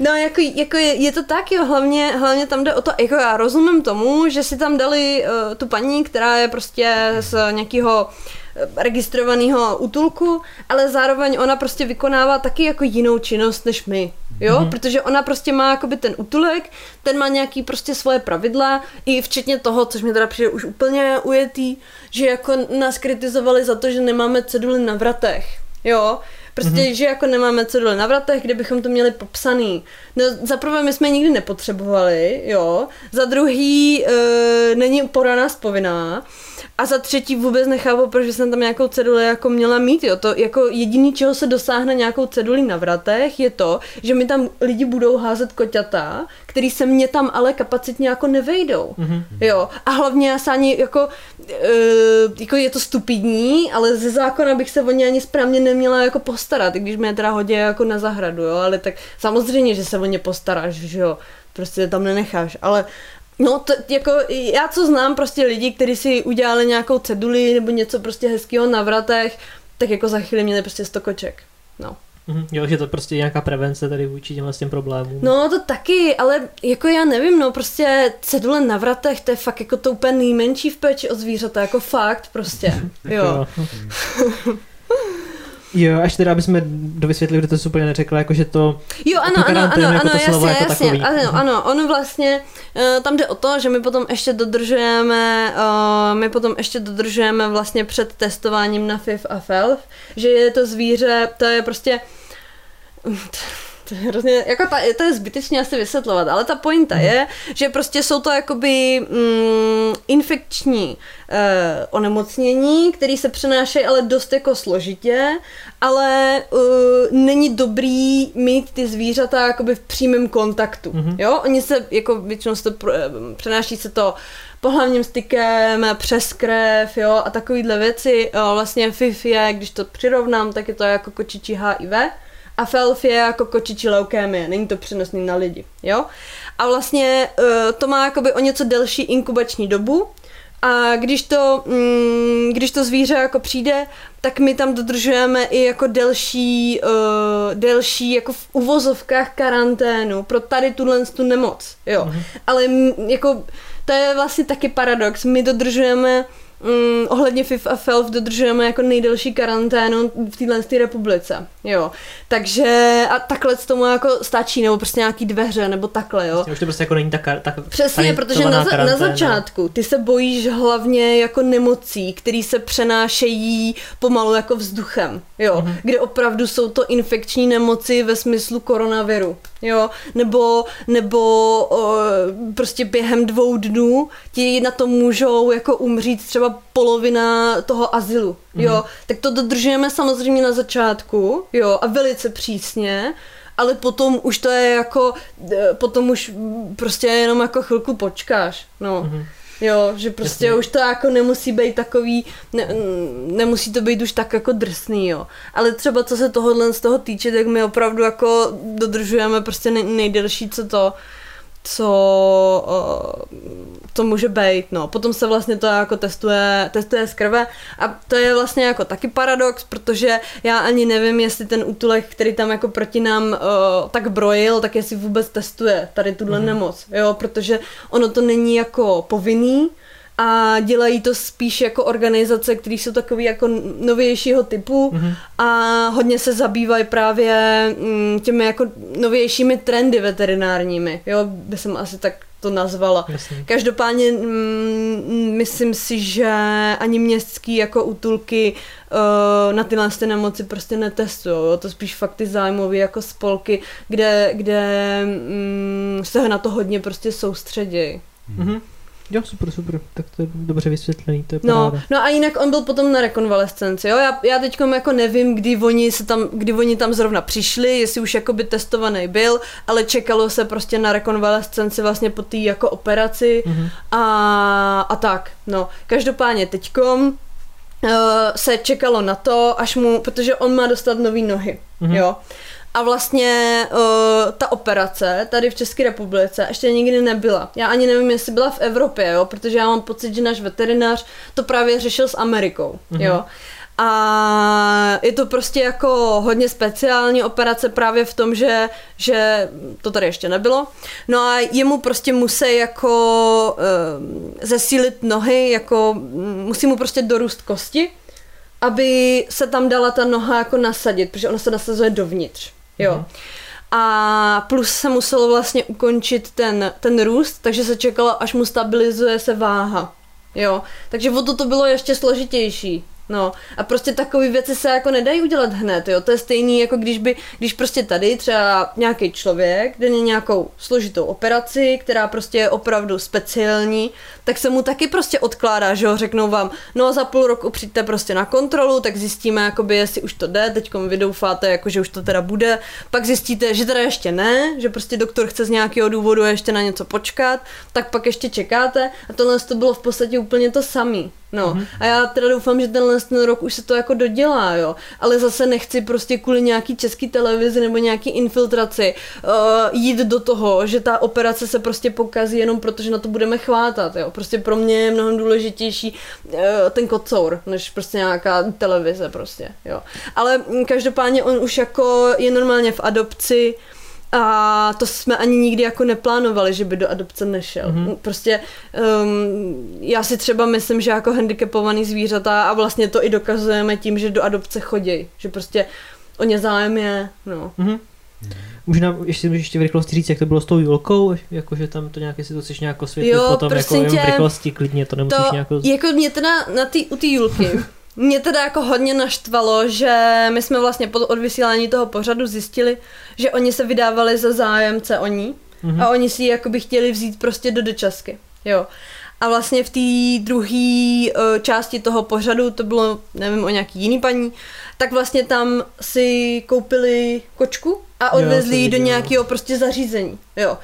No, jako, jako je, je, to tak, jo, hlavně, hlavně tam jde o to, jako já rozumím tomu, že si tam dali uh, tu paní, která je prostě z nějakého eh, registrovaného útulku, ale zároveň ona prostě vykonává taky jako jinou činnost než my, jo, mm-hmm. protože ona prostě má jakoby ten útulek, ten má nějaký prostě svoje pravidla, i včetně toho, což mi teda přijde už úplně ujetý, že jako nás kritizovali za to, že nemáme ceduly na vratech, jo, Prostě, mm-hmm. že jako nemáme co dole na vratech, kde bychom to měli popsaný. No, za prvé my jsme nikdy nepotřebovali, jo. Za druhý e, není pro nás povinná. A za třetí vůbec nechápu, proč jsem tam nějakou ceduli jako měla mít, jo. To jako jediný, čeho se dosáhne nějakou cedulí na vratech, je to, že mi tam lidi budou házet koťata, který se mě tam ale kapacitně jako nevejdou. Mm-hmm. Jo. A hlavně já se ani jako, uh, jako je to stupidní, ale ze zákona bych se o ně ani správně neměla jako postarat, i když mě teda hodně jako na zahradu, jo, ale tak samozřejmě, že se o ně postaráš, že jo, prostě tam nenecháš, ale No, to, jako já co znám prostě lidi, kteří si udělali nějakou ceduli nebo něco prostě hezkého na vratech, tak jako za chvíli měli prostě stokoček. No. Mm-hmm. Jo, že to prostě nějaká prevence tady vůči těmhle s těm problémům. No to taky, ale jako já nevím, no prostě cedule na vratech, to je fakt jako to úplně nejmenší v péči o zvířata, jako fakt prostě, jo. Jo, až teda, aby jsme dovysvětlili, kdo to úplně neřekla, jako že to... Jo, ano, ano, ano, jako ano, jasně, jako jasně, takový. ano, ano, ono vlastně, uh, tam jde o to, že my potom ještě dodržujeme, uh, my potom ještě dodržujeme vlastně před testováním na FIF a FELF, že je to zvíře, to je prostě to je hrozně, jako ta, to je zbytečně asi vysvětlovat, ale ta pointa mm. je, že prostě jsou to jakoby mm, infekční eh, onemocnění, které se přenášejí ale dost jako složitě, ale uh, není dobrý mít ty zvířata jakoby v přímém kontaktu, mm-hmm. jo, oni se jako většinou se to, eh, přenáší se to pohlavním stykem, přes krev, jo, a takovýhle věci, jo, vlastně FIF je, když to přirovnám, tak je to jako kočičí HIV, a FELF je jako kočičí leukémie, není to přenosný na lidi, jo? A vlastně uh, to má jakoby o něco delší inkubační dobu, a když to, mm, když to zvíře jako přijde, tak my tam dodržujeme i jako delší, uh, delší jako v uvozovkách karanténu pro tady tuhle tu nemoc, jo. Mm-hmm. Ale m, jako to je vlastně taky paradox. My dodržujeme mm, ohledně FIF a FELF dodržujeme jako nejdelší karanténu v téhle republice, jo. Takže a takhle z tomu jako stačí, nebo prostě nějaký dveře, nebo takhle, jo. Už to prostě jako není tak, tak Přesně, protože na, za, na začátku ty se bojíš hlavně jako nemocí, které se přenášejí pomalu jako vzduchem, jo. Mm-hmm. Kde opravdu jsou to infekční nemoci ve smyslu koronaviru, jo. Nebo, nebo o, prostě během dvou dnů ti na to můžou jako umřít třeba polovina toho azylu, mm-hmm. jo, tak to dodržujeme samozřejmě na začátku, jo, a velice přísně, ale potom už to je jako, e, potom už prostě jenom jako chvilku počkáš, no. Mm-hmm. Jo, že prostě Jasně. už to jako nemusí být takový, ne, nemusí to být už tak jako drsný, jo. Ale třeba co se tohohle z toho týče, tak my opravdu jako dodržujeme prostě nej, nejdelší, co to, co to může být, no. Potom se vlastně to jako testuje, testuje z krve a to je vlastně jako taky paradox, protože já ani nevím, jestli ten útulek, který tam jako proti nám uh, tak brojil, tak jestli vůbec testuje tady tuhle mm. nemoc, jo, protože ono to není jako povinný, a dělají to spíš jako organizace, které jsou takové jako novějšího typu mm-hmm. a hodně se zabývají právě mm, těmi jako novějšími trendy veterinárními, jo, by jsem asi tak to nazvala. Jasně. Každopádně mm, myslím si, že ani městský jako útulky uh, na tyhle ty nemoci prostě netestují. To spíš fakt ty zájmové jako spolky, kde, kde mm, se na to hodně prostě soustředí. Mm-hmm. Jo, super, super, tak to je dobře vysvětlený, to je no, no a jinak on byl potom na rekonvalescenci, jo, já, já teď jako nevím, kdy oni, se tam, kdy oni tam zrovna přišli, jestli už jakoby testovaný byl, ale čekalo se prostě na rekonvalescenci vlastně po té jako operaci mm-hmm. a, a tak, no, každopádně teďkom uh, se čekalo na to, až mu, protože on má dostat nový nohy, mm-hmm. jo, a vlastně uh, ta operace tady v České republice ještě nikdy nebyla. Já ani nevím, jestli byla v Evropě, jo, protože já mám pocit, že náš veterinář to právě řešil s Amerikou, mm-hmm. jo. A je to prostě jako hodně speciální operace právě v tom, že, že to tady ještě nebylo. No a jemu prostě musí jako uh, zesílit nohy, jako musí mu prostě dorůst kosti, aby se tam dala ta noha jako nasadit, protože ona se nasazuje dovnitř. Jo. Mm. A plus se muselo vlastně ukončit ten, ten růst, takže se čekalo, až mu stabilizuje se váha. Jo. Takže o to to bylo ještě složitější. No a prostě takové věci se jako nedají udělat hned, jo. To je stejný, jako když by, když prostě tady třeba nějaký člověk jde nějakou složitou operaci, která prostě je opravdu speciální, tak se mu taky prostě odkládá, že jo, řeknou vám, no za půl roku přijďte prostě na kontrolu, tak zjistíme, jakoby, jestli už to jde, teď vy doufáte, jako, že už to teda bude, pak zjistíte, že teda ještě ne, že prostě doktor chce z nějakého důvodu ještě na něco počkat, tak pak ještě čekáte a tohle to bylo v podstatě úplně to samý. No mm-hmm. a já teda doufám, že tenhle ten rok už se to jako dodělá, jo. Ale zase nechci prostě kvůli nějaký český televizi nebo nějaký infiltraci uh, jít do toho, že ta operace se prostě pokazí jenom proto, že na to budeme chvátat, jo. Prostě pro mě je mnohem důležitější uh, ten kocour, než prostě nějaká televize prostě, jo. Ale každopádně on už jako je normálně v adopci, a to jsme ani nikdy jako neplánovali, že by do adopce nešel. Mm-hmm. Prostě um, já si třeba myslím, že jako handicapovaný zvířata a vlastně to i dokazujeme tím, že do adopce chodí. Že prostě o ně zájem je, no. Mm-hmm. Možná ještě, ještě v rychlosti říct, jak to bylo s tou Julkou, jakože tam to nějak, jestli to chceš nějak osvětlit jo, potom, jako tě, v rychlosti klidně, to nemusíš to, nějak... Jako mě teda na tý, u té Julky, Mě teda jako hodně naštvalo, že my jsme vlastně po odvysílání toho pořadu zjistili, že oni se vydávali za zájemce oni mm-hmm. a oni si ji jakoby chtěli vzít prostě do dočasky. Jo. A vlastně v té druhé uh, části toho pořadu, to bylo, nevím, o nějaký jiný paní, tak vlastně tam si koupili kočku a odvezli ji do nějakého prostě zařízení. Jo.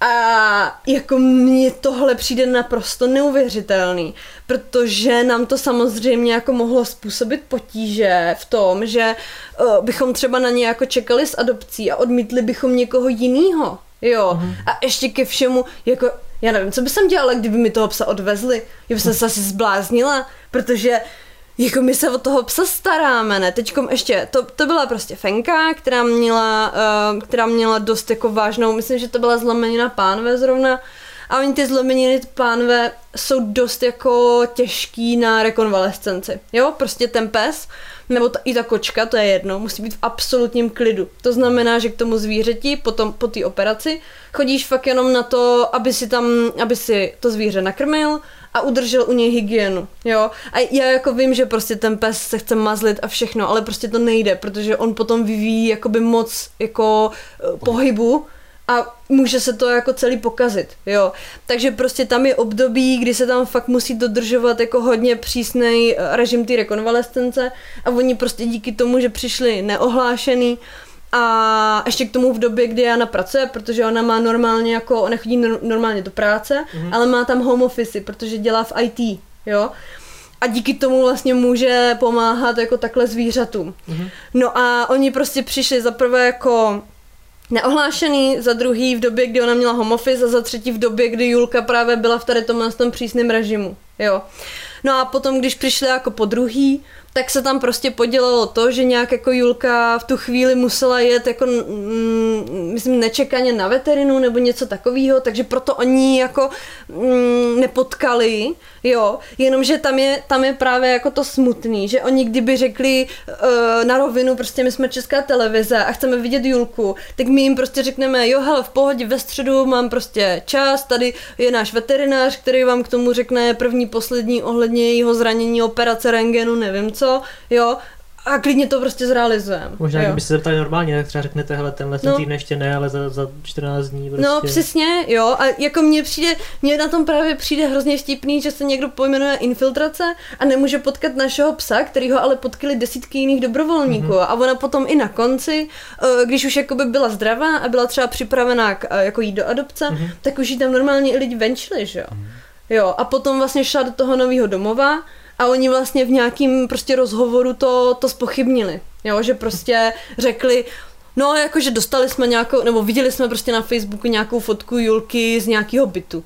A jako mně tohle přijde naprosto neuvěřitelný, protože nám to samozřejmě jako mohlo způsobit potíže v tom, že uh, bychom třeba na ně jako čekali s adopcí a odmítli bychom někoho jiného. Jo, mm. a ještě ke všemu, jako, já nevím, co by jsem dělala, kdyby mi toho psa odvezli. Já bych se asi zbláznila, protože jako my se o toho psa staráme, ne? Teďkom ještě, to, to byla prostě Fenka, která měla, uh, která měla dost jako vážnou, myslím, že to byla zlomenina pánve zrovna, a oni ty zlomeniny pánve jsou dost jako těžký na rekonvalescenci, jo? Prostě ten pes, nebo ta, i ta kočka, to je jedno, musí být v absolutním klidu. To znamená, že k tomu zvířeti potom po té operaci chodíš fakt jenom na to, aby si tam, aby si to zvíře nakrmil, a udržel u něj hygienu, jo. A já jako vím, že prostě ten pes se chce mazlit a všechno, ale prostě to nejde, protože on potom vyvíjí jakoby moc jako uh, pohybu a může se to jako celý pokazit, jo. Takže prostě tam je období, kdy se tam fakt musí dodržovat jako hodně přísný eh, režim té rekonvalescence a oni prostě díky tomu, že přišli neohlášený, a ještě k tomu v době, kdy Jana pracuje, protože ona má normálně jako, ona chodí normálně do práce, mm-hmm. ale má tam home office, protože dělá v IT, jo. A díky tomu vlastně může pomáhat jako takhle zvířatům. Mm-hmm. No a oni prostě přišli zaprvé jako neohlášený, za druhý v době, kdy ona měla home office a za třetí v době, kdy Julka právě byla v tady tomhle tom přísném režimu, jo. No a potom, když přišli jako po druhý, tak se tam prostě podělalo to, že nějak jako Julka v tu chvíli musela jet jako, mm, myslím, nečekaně na veterinu nebo něco takového, takže proto oni jako mm, nepotkali, jo, jenomže tam je, tam je právě jako to smutný, že oni kdyby řekli uh, na rovinu, prostě my jsme česká televize a chceme vidět Julku, tak my jim prostě řekneme, jo, hele, v pohodě ve středu mám prostě čas, tady je náš veterinář, který vám k tomu řekne první, poslední ohledně jeho zranění, operace, rengenu, nevím co, co, jo, a klidně to prostě zrealizujeme. Možná, jo. kdyby se zeptali normálně, tak třeba řeknete, hele, tenhle no. týden ještě ne, ale za, za 14 dní prostě. No, přesně, jo, a jako mně přijde, mně na tom právě přijde hrozně vtipný, že se někdo pojmenuje infiltrace a nemůže potkat našeho psa, který ho ale potkali desítky jiných dobrovolníků mm-hmm. a ona potom i na konci, eh, když už jakoby byla zdravá a byla třeba připravená k, eh, jako jít do adopce, mm-hmm. tak už jí tam normálně i lidi venčili, že jo. Mm-hmm. Jo, a potom vlastně šla do toho nového domova, a oni vlastně v nějakým prostě rozhovoru to, to spochybnili, jo, že prostě řekli, no jakože dostali jsme nějakou, nebo viděli jsme prostě na Facebooku nějakou fotku Julky z nějakého bytu.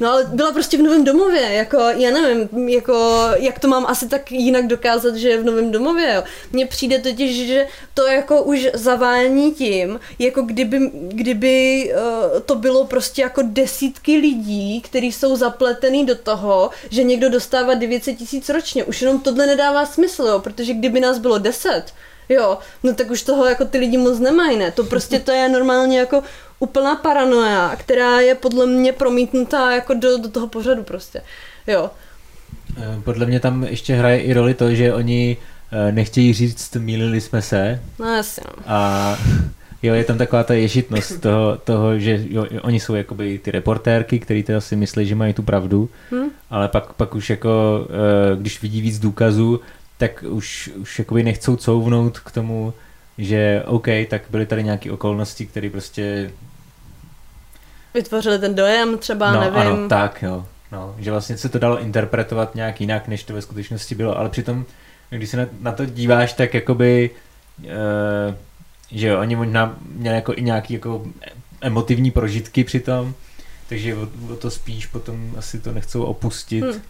No ale byla prostě v novém domově, jako já nevím, jako jak to mám asi tak jinak dokázat, že je v novém domově, jo. Mně přijde totiž, že to jako už zavání tím, jako kdyby, kdyby uh, to bylo prostě jako desítky lidí, kteří jsou zapletený do toho, že někdo dostává 900 tisíc ročně. Už jenom tohle nedává smysl, jo, protože kdyby nás bylo 10, jo, no tak už toho jako ty lidi moc nemají, ne? To prostě to je normálně jako úplná paranoia, která je podle mě promítnutá jako do, do toho pořadu prostě. Jo. Eh, podle mě tam ještě hraje i roli to, že oni eh, nechtějí říct, mýlili jsme se. No jasně. No. A jo, je tam taková ta ješitnost toho, toho že jo, oni jsou jakoby ty reportérky, který teda si myslí, že mají tu pravdu, Hm? ale pak, pak už jako, eh, když vidí víc důkazů, tak už, už jakoby nechcou couvnout k tomu, že OK, tak byly tady nějaké okolnosti, které prostě Vytvořili ten dojem třeba, no, nevím. ano, tak jo. No, že vlastně se to dalo interpretovat nějak jinak, než to ve skutečnosti bylo, ale přitom, když se na, na to díváš, tak jakoby, e, že jo, oni možná měli jako i nějaký jako emotivní prožitky při tom, takže o, o to spíš potom asi to nechcou opustit Hmm.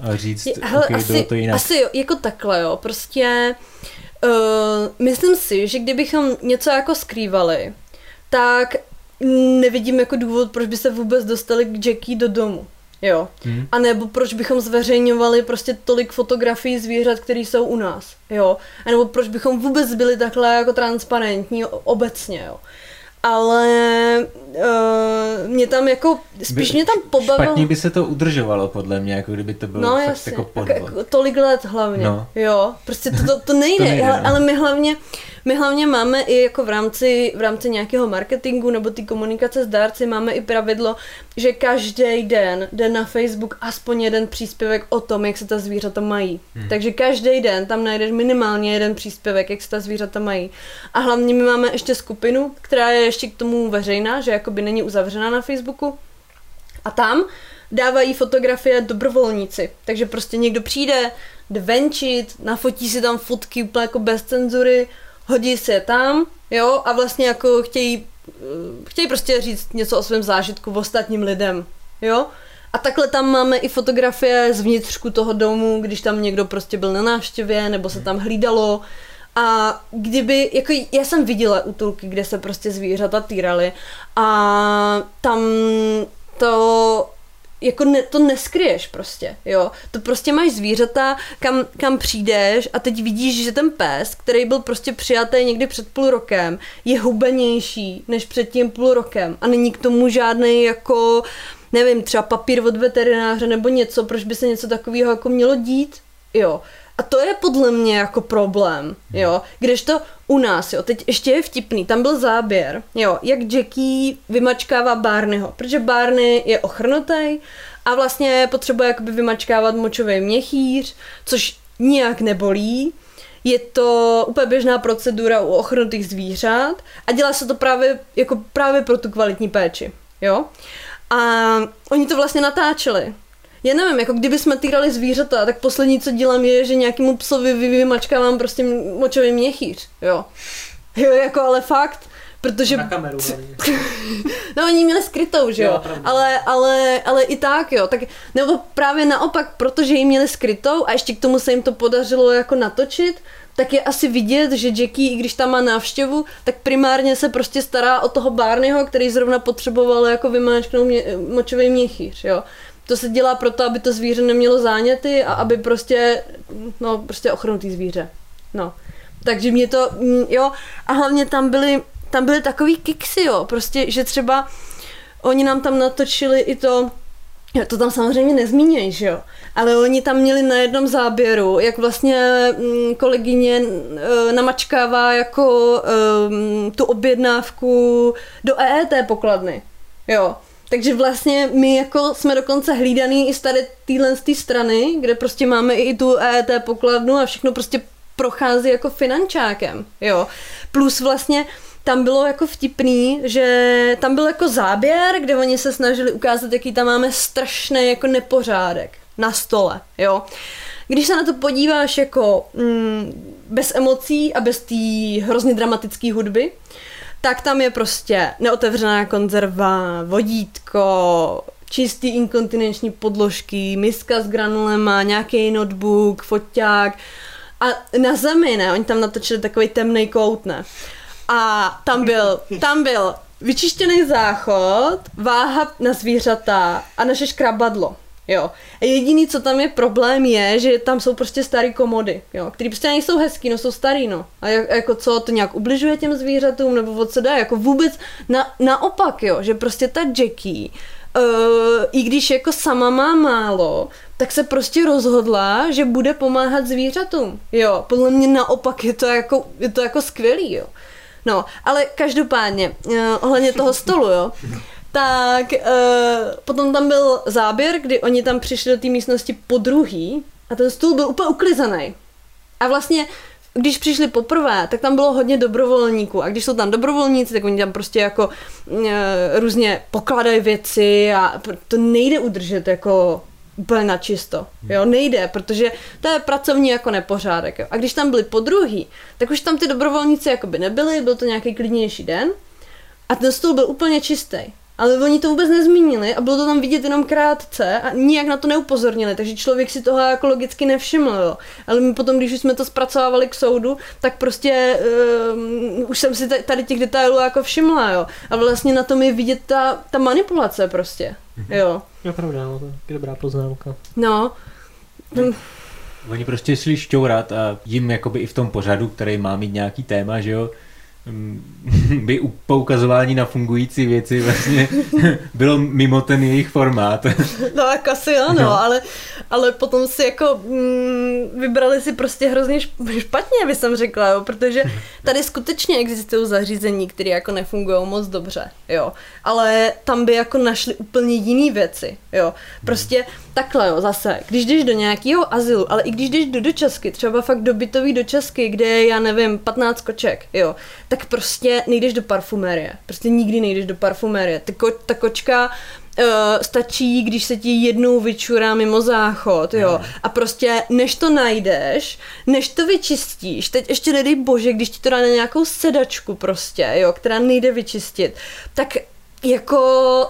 A říct, Je- hele, OK, bylo to jinak. Asi jo, jako takhle, jo. Prostě uh, myslím si, že kdybychom něco jako skrývali, tak nevidím jako důvod, proč by se vůbec dostali k Jackie do domu. Jo. Hm? A nebo proč bychom zveřejňovali prostě tolik fotografií zvířat, které jsou u nás, jo. A nebo proč bychom vůbec byli takhle jako transparentní obecně, jo. Ale uh, mě tam jako, spíš By- mě tam pobavilo... Špatně by se to udržovalo, podle mě, jako kdyby to bylo No fakt jasně, jako podvod. jako tolik let hlavně, No. jo, prostě to, to, to nejde, To nejde, ale, no. ale my hlavně, my hlavně máme i jako v rámci, v rámci nějakého marketingu nebo ty komunikace s dárci máme i pravidlo, že každý den jde na Facebook aspoň jeden příspěvek o tom, jak se ta zvířata mají. Hmm. Takže každý den tam najdeš minimálně jeden příspěvek, jak se ta zvířata mají. A hlavně my máme ještě skupinu, která je ještě k tomu veřejná, že jakoby není uzavřená na Facebooku. A tam dávají fotografie dobrovolníci. Takže prostě někdo přijde, jde venčit, nafotí si tam fotky úplně jako bez cenzury, hodí si je tam, jo, a vlastně jako chtějí, eh, chtějí prostě říct něco o svém zážitku ostatním lidem, jo. A takhle tam máme i fotografie z vnitřku toho domu, když tam někdo prostě byl na návštěvě, nebo se tam hlídalo. A kdyby, jako já jsem viděla útulky, kde se prostě zvířata týraly a tam to jako ne, to neskryješ prostě, jo. To prostě máš zvířata, kam, kam přijdeš a teď vidíš, že ten pes, který byl prostě přijatý někdy před půl rokem, je hubenější než před tím půl rokem a není k tomu žádný jako, nevím, třeba papír od veterináře nebo něco, proč by se něco takového jako mělo dít, jo. A to je podle mě jako problém, jo. Kdežto u nás, jo, teď ještě je vtipný, tam byl záběr, jo, jak Jackie vymačkává Barneyho, protože Barney je ochrnutý a vlastně potřebuje jakoby vymačkávat močový měchýř, což nijak nebolí, je to úplně běžná procedura u ochrnutých zvířat a dělá se to právě, jako právě pro tu kvalitní péči, jo. A oni to vlastně natáčeli. Já nevím, jako kdyby jsme týrali zvířata, tak poslední, co dělám, je, že nějakému psovi vy- vymačkávám prostě močový měchýř, jo. Jo, jako ale fakt, protože... Na kameru. No oni měli skrytou, že jo, Jo, ale, ale, ale i tak jo, tak, nebo právě naopak, protože ji měli skrytou a ještě k tomu se jim to podařilo jako natočit, tak je asi vidět, že Jackie, i když tam má návštěvu, tak primárně se prostě stará o toho Barneyho, který zrovna potřeboval jako vymáčknout mě, močový měchýř, jo. To se dělá proto, aby to zvíře nemělo záněty a aby prostě, no, prostě ochrnutý zvíře. No. Takže mě to, mm, jo, a hlavně tam byly, tam byly takový kiksy, jo, prostě, že třeba oni nám tam natočili i to, jo, to tam samozřejmě nezmínějí, že jo, ale oni tam měli na jednom záběru, jak vlastně mm, kolegyně e, namačkává jako e, tu objednávku do EET pokladny, jo. Takže vlastně my jako jsme dokonce hlídaný i z tady téhle strany, kde prostě máme i tu EET pokladnu a všechno prostě prochází jako finančákem, jo. Plus vlastně tam bylo jako vtipný, že tam byl jako záběr, kde oni se snažili ukázat, jaký tam máme strašný jako nepořádek na stole, jo. Když se na to podíváš jako mm, bez emocí a bez té hrozně dramatické hudby, tak tam je prostě neotevřená konzerva, vodítko, čistý inkontinenční podložky, miska s granulema, nějaký notebook, foťák a na zemi, ne, oni tam natočili takový temný kout, ne. A tam byl, tam byl vyčištěný záchod, váha na zvířata a naše škrabadlo. Jo. A jediný, co tam je problém, je, že tam jsou prostě starý komody, jo, který prostě nejsou hezký, no jsou starý, no. A jak, jako co, to nějak ubližuje těm zvířatům, nebo co dá, jako vůbec na, naopak, jo, že prostě ta Jackie, uh, i když jako sama má málo, tak se prostě rozhodla, že bude pomáhat zvířatům. Jo, podle mě naopak je to jako, je to jako skvělý, jo. No, ale každopádně, uh, ohledně toho stolu, jo, tak uh, potom tam byl záběr, kdy oni tam přišli do té místnosti po druhý a ten stůl byl úplně uklizený. A vlastně když přišli poprvé, tak tam bylo hodně dobrovolníků a když jsou tam dobrovolníci, tak oni tam prostě jako e, různě pokladají věci a to nejde udržet jako úplně na čisto. Jo, nejde, protože to je pracovní jako nepořádek. Jo. A když tam byli po druhý, tak už tam ty dobrovolníci jako by nebyli, byl to nějaký klidnější den a ten stůl byl úplně čistý. Ale oni to vůbec nezmínili a bylo to tam vidět jenom krátce a nijak na to neupozornili, takže člověk si toho jako logicky nevšiml. Jo. Ale my potom, když už jsme to zpracovávali k soudu, tak prostě uh, už jsem si tady těch detailů jako všimla. Jo. A vlastně na tom je vidět ta, ta manipulace prostě. Mhm. Jo. Je pravda, no, to je dobrá poznámka. No. Ten... Oni prostě šli šťourat a jim jakoby i v tom pořadu, který má mít nějaký téma, že jo, by poukazování na fungující věci vlastně bylo mimo ten jejich formát. No jako asi ano, no. ale, ale potom si jako mm, vybrali si prostě hrozně špatně, by jsem řekla, jo, protože tady skutečně existují zařízení, které jako nefungují moc dobře, jo, ale tam by jako našli úplně jiné věci, jo, prostě takhle jo, zase, když jdeš do nějakého azylu, ale i když jdeš do dočasky, třeba fakt do bytový dočasky, kde je, já nevím, 15 koček, jo, tak prostě nejdeš do parfumérie. Prostě nikdy nejdeš do parfumérie. Ta, ko, ta kočka Uh, stačí, když se ti jednou vyčurá mimo záchod, jo. A prostě než to najdeš, než to vyčistíš, teď ještě nedej bože, když ti to dá na nějakou sedačku prostě, jo, která nejde vyčistit, tak jako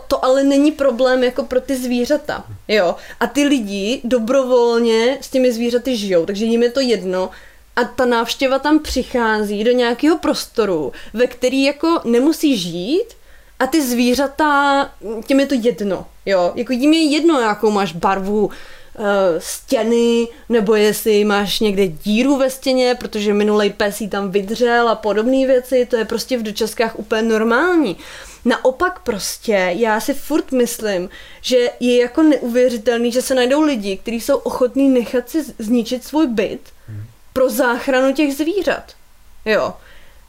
to ale není problém jako pro ty zvířata, jo. A ty lidi dobrovolně s těmi zvířaty žijou, takže jim je to jedno, a ta návštěva tam přichází do nějakého prostoru, ve který jako nemusí žít a ty zvířata, těm je to jedno, jo, jako jim je jedno, jakou máš barvu, uh, stěny, nebo jestli máš někde díru ve stěně, protože minulej pes jí tam vydřel a podobné věci, to je prostě v dočaskách úplně normální. Naopak prostě, já si furt myslím, že je jako neuvěřitelný, že se najdou lidi, kteří jsou ochotní nechat si zničit svůj byt, pro záchranu těch zvířat. Jo.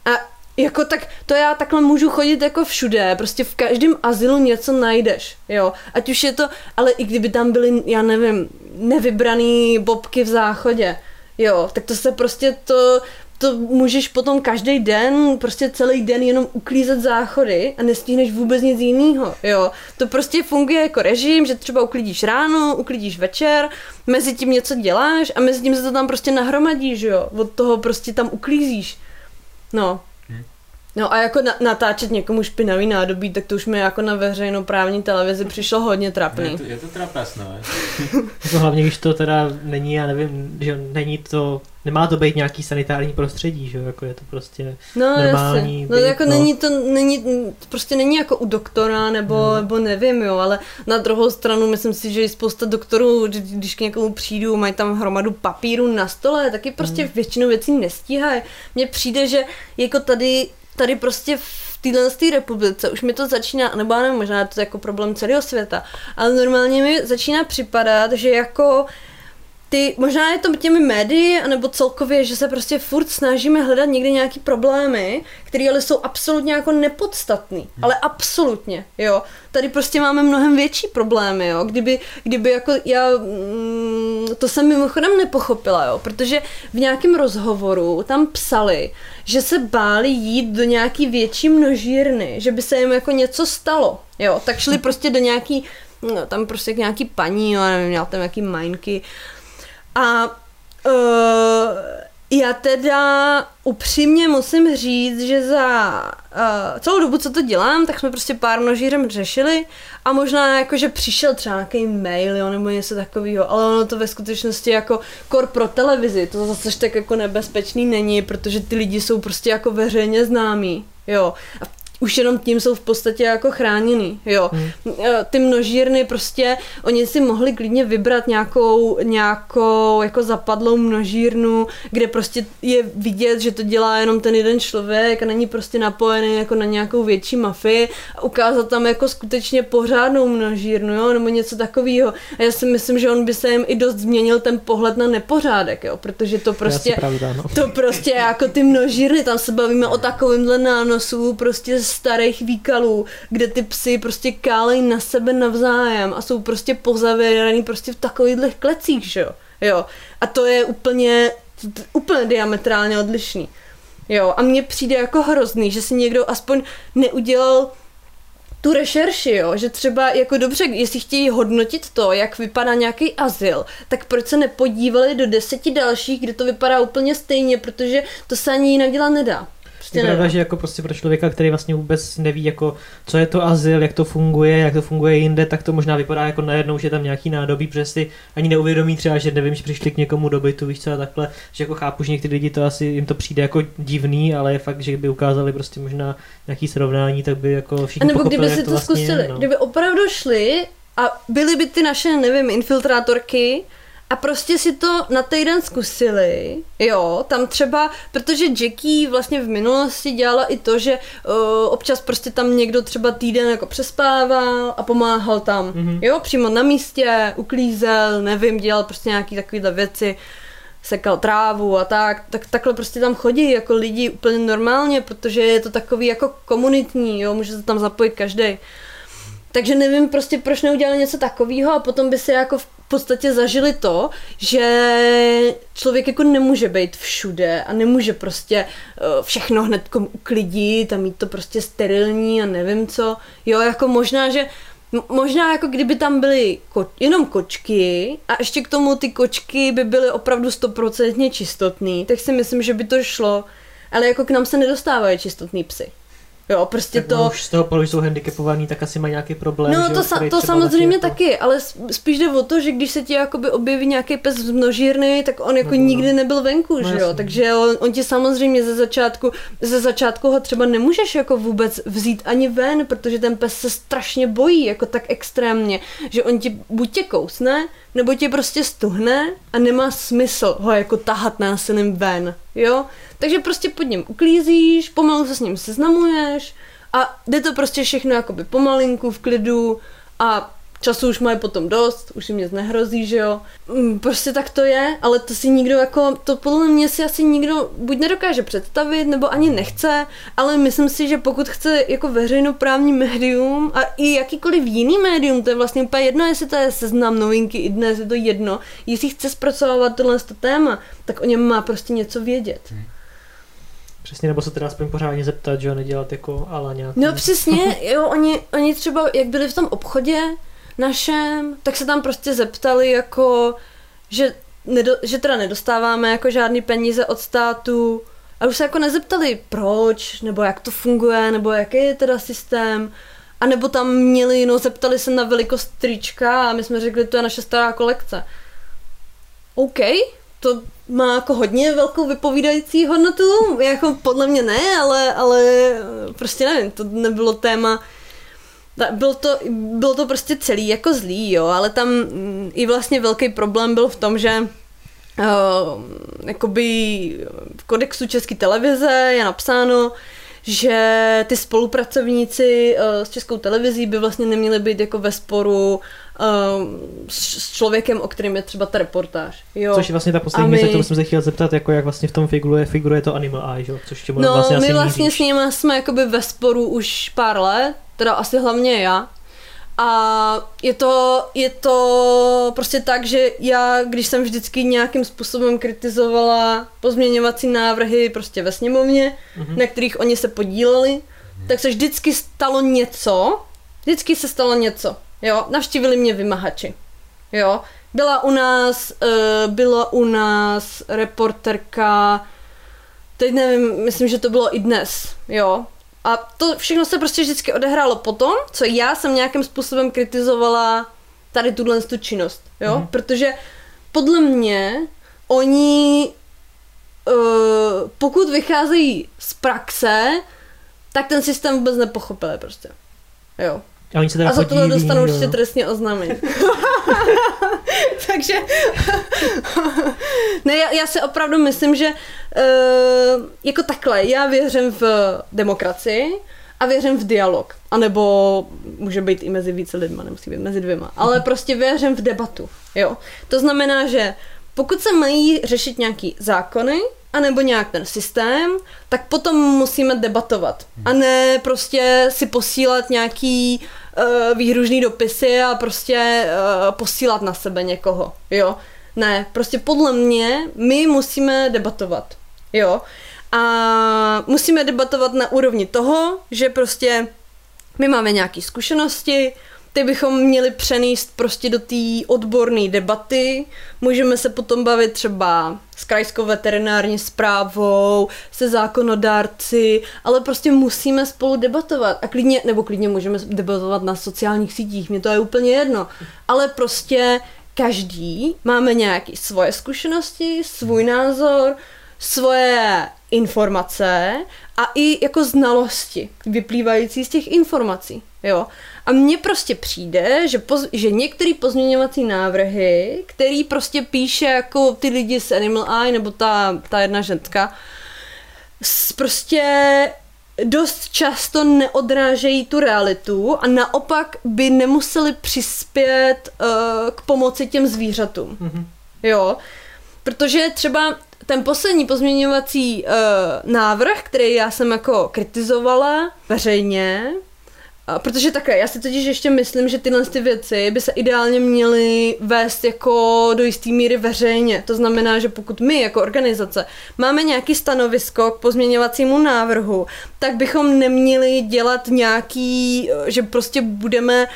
A jako tak, to já takhle můžu chodit jako všude, prostě v každém azylu něco najdeš, jo. Ať už je to, ale i kdyby tam byly, já nevím, nevybraný bobky v záchodě, jo, tak to se prostě to, to můžeš potom každý den, prostě celý den jenom uklízet záchody a nestihneš vůbec nic jiného, jo. To prostě funguje jako režim, že třeba uklidíš ráno, uklidíš večer, mezi tím něco děláš a mezi tím se to tam prostě nahromadíš, jo. Od toho prostě tam uklízíš. No, No a jako na, natáčet někomu špinavý nádobí, tak to už mi jako na veřejnoprávní televizi přišlo hodně trapný. Je to, je to trapas, no. jako hlavně, když to teda není, já nevím, že není to, nemá to být nějaký sanitární prostředí, že jako je to prostě no, normální. Jasně. No být, jako no. není to, není, prostě není jako u doktora, nebo, no. nebo nevím, jo, ale na druhou stranu myslím si, že i spousta doktorů, když k někomu přijdu, mají tam hromadu papíru na stole, taky prostě hmm. většinu věcí nestíhají. Mně přijde, že jako tady tady prostě v téhle republice už mi to začíná, nebo já nevím, možná je to jako problém celého světa, ale normálně mi začíná připadat, že jako ty, možná je to těmi médii, nebo celkově, že se prostě furt snažíme hledat někde nějaký problémy, které ale jsou absolutně jako nepodstatný. Hmm. Ale absolutně, jo. Tady prostě máme mnohem větší problémy, jo. Kdyby, kdyby jako já, mm, to jsem mimochodem nepochopila, jo. Protože v nějakém rozhovoru tam psali, že se báli jít do nějaký větší množírny, že by se jim jako něco stalo, jo. Tak šli prostě do nějaký, no, tam prostě k nějaký paní, jo, nevím, měl tam nějaký majnky, a uh, já teda upřímně musím říct, že za uh, celou dobu, co to dělám, tak jsme prostě pár množírem řešili a možná jako, že přišel třeba nějaký mail, jo, nebo něco takového, ale ono to ve skutečnosti jako kor pro televizi, to zase tak jako nebezpečný není, protože ty lidi jsou prostě jako veřejně známí, jo. A už jenom tím jsou v podstatě jako chráněný, jo. Hmm. Ty množírny prostě, oni si mohli klidně vybrat nějakou, nějakou jako zapadlou množírnu, kde prostě je vidět, že to dělá jenom ten jeden člověk a není prostě napojený jako na nějakou větší mafii a ukázat tam jako skutečně pořádnou množírnu, jo, nebo něco takového. A já si myslím, že on by se jim i dost změnil ten pohled na nepořádek, jo, protože to prostě, pravda, no. to prostě jako ty množírny, tam se bavíme o takovýmhle nánosu prostě starých výkalů, kde ty psy prostě kálej na sebe navzájem a jsou prostě pozavěraný prostě v takovýchhle klecích, že jo. Jo. A to je úplně, úplně diametrálně odlišný. Jo, a mně přijde jako hrozný, že si někdo aspoň neudělal tu rešerši, jo, že třeba jako dobře, jestli chtějí hodnotit to, jak vypadá nějaký azyl, tak proč se nepodívali do deseti dalších, kde to vypadá úplně stejně, protože to se ani jinak dělat nedá. Prostě je pravda, že jako prostě pro člověka, který vlastně vůbec neví, jako, co je to azyl, jak to funguje, jak to funguje jinde, tak to možná vypadá jako najednou, že tam nějaký nádobí, protože si ani neuvědomí třeba, že nevím, že přišli k někomu do bytu, víš co, a takhle, že jako chápu, že někteří lidi to asi jim to přijde jako divný, ale je fakt, že by ukázali prostě možná nějaký srovnání, tak by jako všichni a nebo kdyby si to, to vlastně zkusili, no. kdyby opravdu šli a byly by ty naše, nevím, infiltrátorky, a prostě si to na týden zkusili, jo, tam třeba, protože Jackie vlastně v minulosti dělala i to, že uh, občas prostě tam někdo třeba týden jako přespával a pomáhal tam, mm-hmm. jo, přímo na místě, uklízel, nevím, dělal prostě nějaký takovýhle věci, sekal trávu a tak, tak takhle prostě tam chodí jako lidi úplně normálně, protože je to takový jako komunitní, jo, může se tam zapojit každý. Takže nevím prostě, proč neudělali něco takového a potom by se jako v podstatě zažili to, že člověk jako nemůže být všude a nemůže prostě eh, všechno hned uklidit a mít to prostě sterilní a nevím co. Jo, jako možná, že Možná jako kdyby tam byly ko- jenom kočky a ještě k tomu ty kočky by byly opravdu stoprocentně čistotný, tak si myslím, že by to šlo. Ale jako k nám se nedostávají čistotný psy. Jo, prostě tak to... Už z toho pohledu jsou handicapovaný, tak asi mají nějaký problém. No že to, sa, to samozřejmě taky, taky, ale spíš jde o to, že když se ti jakoby objeví nějaký pes z množírny, tak on jako No, no. nikdy nebyl venku, No, že jo, takže on, on ti samozřejmě ze začátku, ze začátku ho třeba nemůžeš jako vůbec vzít ani ven, protože ten pes se strašně bojí, jako tak extrémně, že on ti buď tě kousne, nebo tě prostě stuhne a nemá smysl ho jako tahat násilím ven, jo, takže prostě pod ním uklízíš, pomalu se s ním seznamuješ, a jde to prostě všechno jakoby pomalinku, v klidu a času už mají potom dost, už jim nic nehrozí, že jo. Mm, Prostě tak to je, ale to si nikdo jako, to podle mě si asi nikdo buď nedokáže představit, nebo ani nechce, ale myslím si, že pokud chce jako veřejnoprávní médium a i jakýkoliv jiný médium, to je vlastně úplně jedno, jestli to je seznam novinky, i dnes je to jedno, jestli chce zpracovávat tohle téma, tak o něm má prostě něco vědět. Přesně, nebo se teda aspoň pořádně zeptat, že jo, nedělat jako ala nějaký. No přesně, jo, oni, oni třeba, jak byli v tom obchodě našem, tak se tam prostě zeptali jako, že, nedo, že teda nedostáváme jako žádný peníze od státu a už se jako nezeptali proč, nebo jak to funguje, nebo jaký je teda systém, a nebo tam měli, no zeptali se na velikost trička a my jsme řekli, to je naše stará kolekce. OK, to má jako hodně velkou vypovídající hodnotu, jako podle mě ne, ale, ale prostě nevím, to nebylo téma, Bylo to, bylo to prostě celý jako zlý, jo, ale tam mm, i vlastně velký problém byl v tom, že uh, jakoby v kodexu České televize je napsáno, že ty spolupracovníci uh, s Českou televizí by vlastně neměli být jako ve sporu s, s člověkem, o kterém je třeba ta reportáž. Jo. Což je vlastně ta poslední my- věc, kterou jsem se chtěl zeptat, jako jak vlastně v tom figuruje, figuruje to Animal Eye, jo? což tě No, vlastně asi my vlastně s nimi jsme jakoby ve sporu už pár let, teda asi hlavně já. A je to, je to prostě tak, že já, když jsem vždycky nějakým způsobem kritizovala pozměňovací návrhy prostě ve sněmovně, Mhm. na kterých oni se podíleli, tak se vždycky stalo něco, vždycky se stalo něco, jo, navštívili mě vymahači, jo, byla u nás, uh, byla u nás reporterka, teď nevím, myslím, že to bylo i dnes, jo. A to všechno se prostě vždycky odehrálo potom, co já jsem nějakým způsobem kritizovala tady tuhle tu činnost, jo, Mhm. protože podle mě oni, uh, pokud vycházejí z praxe, tak ten systém vůbec nepochopili prostě. Jo. A, oni se teda A za podílí, dostanou no. určitě trestně oznámení. Takže ne, já, já si opravdu myslím, že uh, jako takhle, já věřím v demokracii a věřím v dialog. A nebo může být i mezi více lidma, nemusí být mezi dvěma. Ale prostě věřím v debatu. Jo. To znamená, že pokud se mají řešit nějaký zákony, anebo nějak ten systém, tak potom musíme debatovat. A ne prostě si posílat nějaký uh, výhružný dopisy a prostě uh, posílat na sebe někoho. Jo. Ne, prostě podle mě my musíme debatovat. Jo. A musíme debatovat na úrovni toho, že prostě my máme nějaké zkušenosti, ty bychom měli přenést prostě do té odborné debaty. Můžeme se potom bavit třeba s krajskou veterinární zprávou, se zákonodárci, ale prostě musíme spolu debatovat. A klidně, nebo klidně můžeme debatovat na sociálních sítích, mě to je úplně jedno. Ale prostě každý máme nějaké svoje zkušenosti, svůj názor, svoje informace a i jako znalosti vyplývající z těch informací. Jo. A mně prostě přijde, že, poz, že některé pozměňovací návrhy, který prostě píše jako ty lidi z Animal Eye, nebo ta, ta jedna ženská, prostě dost často neodrážejí tu realitu a naopak by nemuseli přispět uh, k pomoci těm zvířatům. Mhm. Jo, protože třeba ten poslední pozměňovací uh, návrh, který já jsem jako kritizovala veřejně, a protože takhle, já si totiž ještě myslím, že tyhle ty věci by se ideálně měly vést jako do jisté míry veřejně. To znamená, že pokud my jako organizace máme nějaký stanovisko k pozměňovacímu návrhu, tak bychom neměli dělat nějaký, že prostě budeme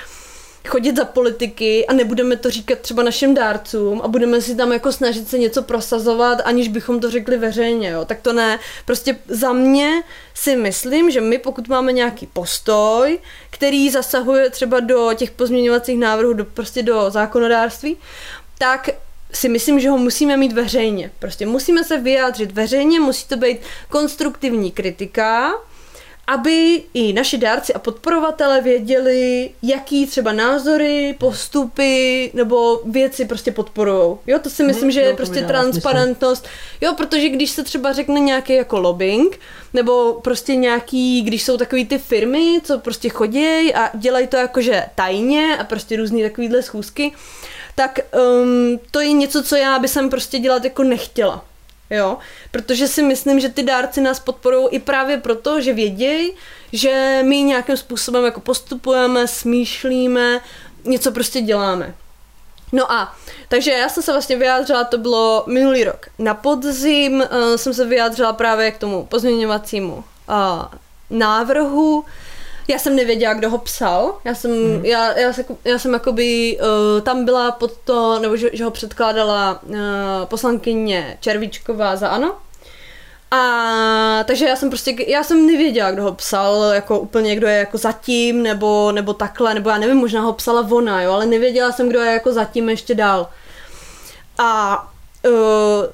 chodit za politiky a nebudeme to říkat třeba našim dárcům a budeme si tam jako snažit se něco prosazovat, aniž bychom to řekli veřejně, jo. Tak to ne. Prostě za mě si myslím, že my pokud máme nějaký postoj, který zasahuje třeba do těch pozměňovacích návrhů, do, prostě do zákonodárství, tak si myslím, že ho musíme mít veřejně. Prostě musíme se vyjádřit veřejně, musí to být konstruktivní kritika, aby i naši dárci a podporovatele věděli, jaký třeba názory, postupy nebo věci prostě podporujou. Jo, to si myslím, Mhm, že jo, je prostě dává smysl. transparentnost. Jo, protože když se třeba řekne nějaký jako lobbying, nebo prostě nějaký, když jsou takový ty firmy, co prostě chodí a dělají to jakože tajně a prostě různý takovýhle schůzky, tak um, to je něco, co já by jsem prostě dělat jako nechtěla. Jo, protože si myslím, že ty dárci nás podporují i právě proto, že vědějí, že my nějakým způsobem jako postupujeme, smýšlíme, něco prostě děláme. No a, takže já jsem se vlastně vyjádřila, to bylo minulý rok. Na podzim uh, jsem se vyjádřila právě k tomu pozměňovacímu uh, návrhu. Já jsem nevěděla, kdo ho psal. Já jsem, mm. já, já, se, já jsem jakoby, uh, tam byla pod to, nebo že, že ho předkládala uh, poslankyně Červíčková za ANO. A takže já jsem prostě, já jsem nevěděla, kdo ho psal, jako úplně kdo je jako zatím, nebo, nebo takhle, nebo já nevím, možná ho psala ona, jo, ale nevěděla jsem, kdo je jako zatím ještě dál. A uh,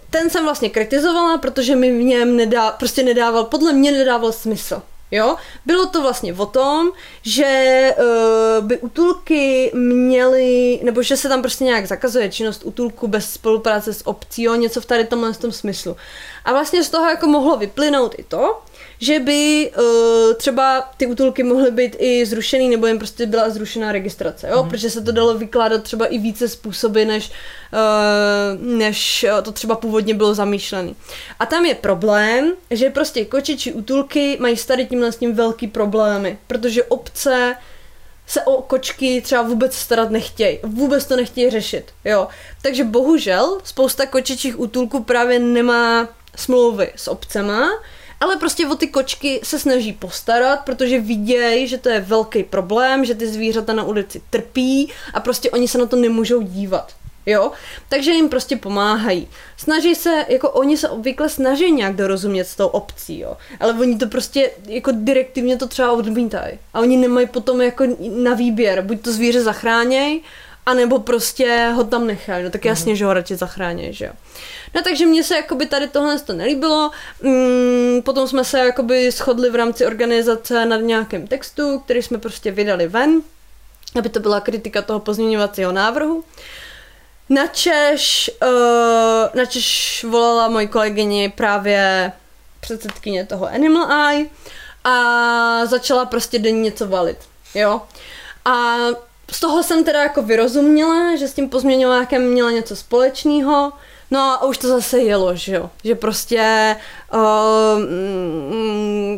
ten jsem vlastně kritizovala, protože mi v něm nedá, prostě nedával, podle mě nedával smysl. Jo? Bylo to vlastně o tom, že uh, by útulky měly, nebo že se tam prostě nějak zakazuje činnost útulku bez spolupráce s obcí, jo? něco v tady tomhle tom smyslu. A vlastně z toho jako mohlo vyplynout i to, že by uh, třeba ty útulky mohly být i zrušený, nebo jim prostě byla zrušená registrace, jo? Mm. protože se to dalo vykládat třeba i více způsoby, než, uh, než to třeba původně bylo zamýšlené. A tam je problém, že prostě kočiči útulky mají s tady tímhle s tím velký problémy, protože obce se o kočky třeba vůbec starat nechtějí. Vůbec to nechtějí řešit. Jo. Takže bohužel spousta kočičích útulků právě nemá smlouvy s obcema, ale prostě o ty kočky se snaží postarat, protože vidějí, že to je velký problém, že ty zvířata na ulici trpí a prostě oni se na to nemůžou dívat. Jo? Takže jim prostě pomáhají. Snaží se, jako oni se obvykle snaží nějak dorozumět s tou obcí, jo. Ale oni to prostě, jako direktivně to třeba odmítají. A oni nemají potom jako na výběr, buď to zvíře zachráněj, a nebo prostě ho tam nechají, no tak jasně, mm. že ho radši zachrání, že jo. No takže mně se jakoby tady tohle to nelíbilo, mm, potom jsme se jakoby shodli v rámci organizace nad nějakým textu, který jsme prostě vydali ven, aby to byla kritika toho pozměňovacího návrhu. Načež, uh, načež volala moji kolegyni právě předsedkyně toho Animal Eye a začala prostě denně něco valit, jo. A z toho jsem teda jako vyrozuměla, že s tím pozměňovákem měla něco společného, no a už to zase jelo, že jo, že prostě, uh,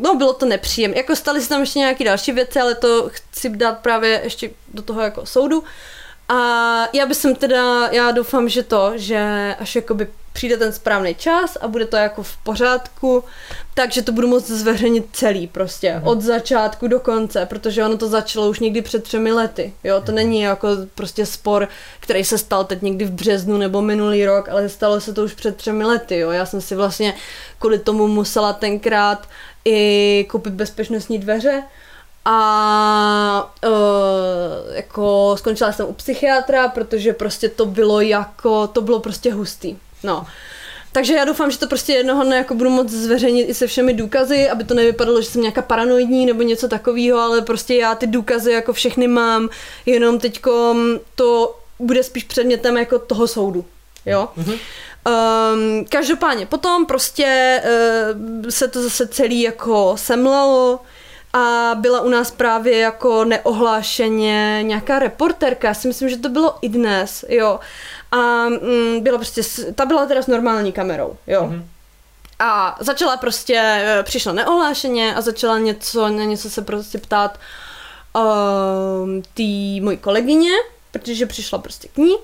no bylo to nepříjemné, jako staly se tam ještě nějaké další věci, ale to chci dát právě ještě do toho jako soudu, a já bych teda, já doufám, že to, že až jakoby přijde ten správný čas a bude to jako v pořádku, takže to budu moct zveřejnit celý prostě, mm. od začátku do konce, protože ono to začalo už někdy před třemi lety, jo, to není jako prostě spor, který se stal teď někdy v březnu nebo minulý rok, ale stalo se to už před třemi lety, jo, já jsem si vlastně kvůli tomu musela tenkrát i koupit bezpečnostní dveře, a uh, jako skončila jsem u psychiatra, protože prostě to bylo jako, to bylo prostě hustý. No. Takže já doufám, že to prostě jednoho dne jako budu moct zveřejnit i se všemi důkazy, aby to nevypadalo, že jsem nějaká paranoidní nebo něco takového, ale prostě já ty důkazy jako všechny mám, jenom teďko to bude spíš předmětem jako toho soudu. Jo? Mm-hmm. Um, každopádně potom prostě uh, se to zase celý jako semlelo, a byla u nás právě jako neohlášeně nějaká reporterka, já si myslím, že to bylo i dnes, jo. A mm, byla prostě, ta byla teda s normální kamerou, jo. Mm-hmm. A začala prostě, e, přišla neohlášeně a začala něco, na něco se prostě ptát uh, tý mojí kolegyně, protože přišla prostě k ní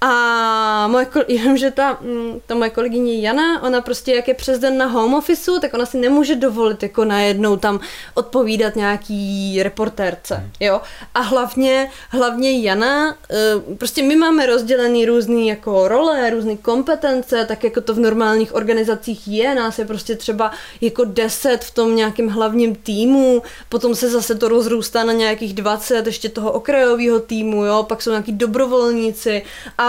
a moje, jenomže ta, mm, ta moje kolegyně Jana, ona prostě jak je přes den na home officeu, tak ona si nemůže dovolit jako najednou tam odpovídat nějaký reportérce, hmm. jo. A hlavně, hlavně Jana, eh, prostě my máme rozdělený různý jako role, různé kompetence, tak jako to v normálních organizacích je, nás je prostě třeba jako deset v tom nějakém hlavním týmu, potom se zase to rozrůstá na nějakých 20 ještě toho okrajového týmu, jo, pak jsou nějaký dobrovolníci a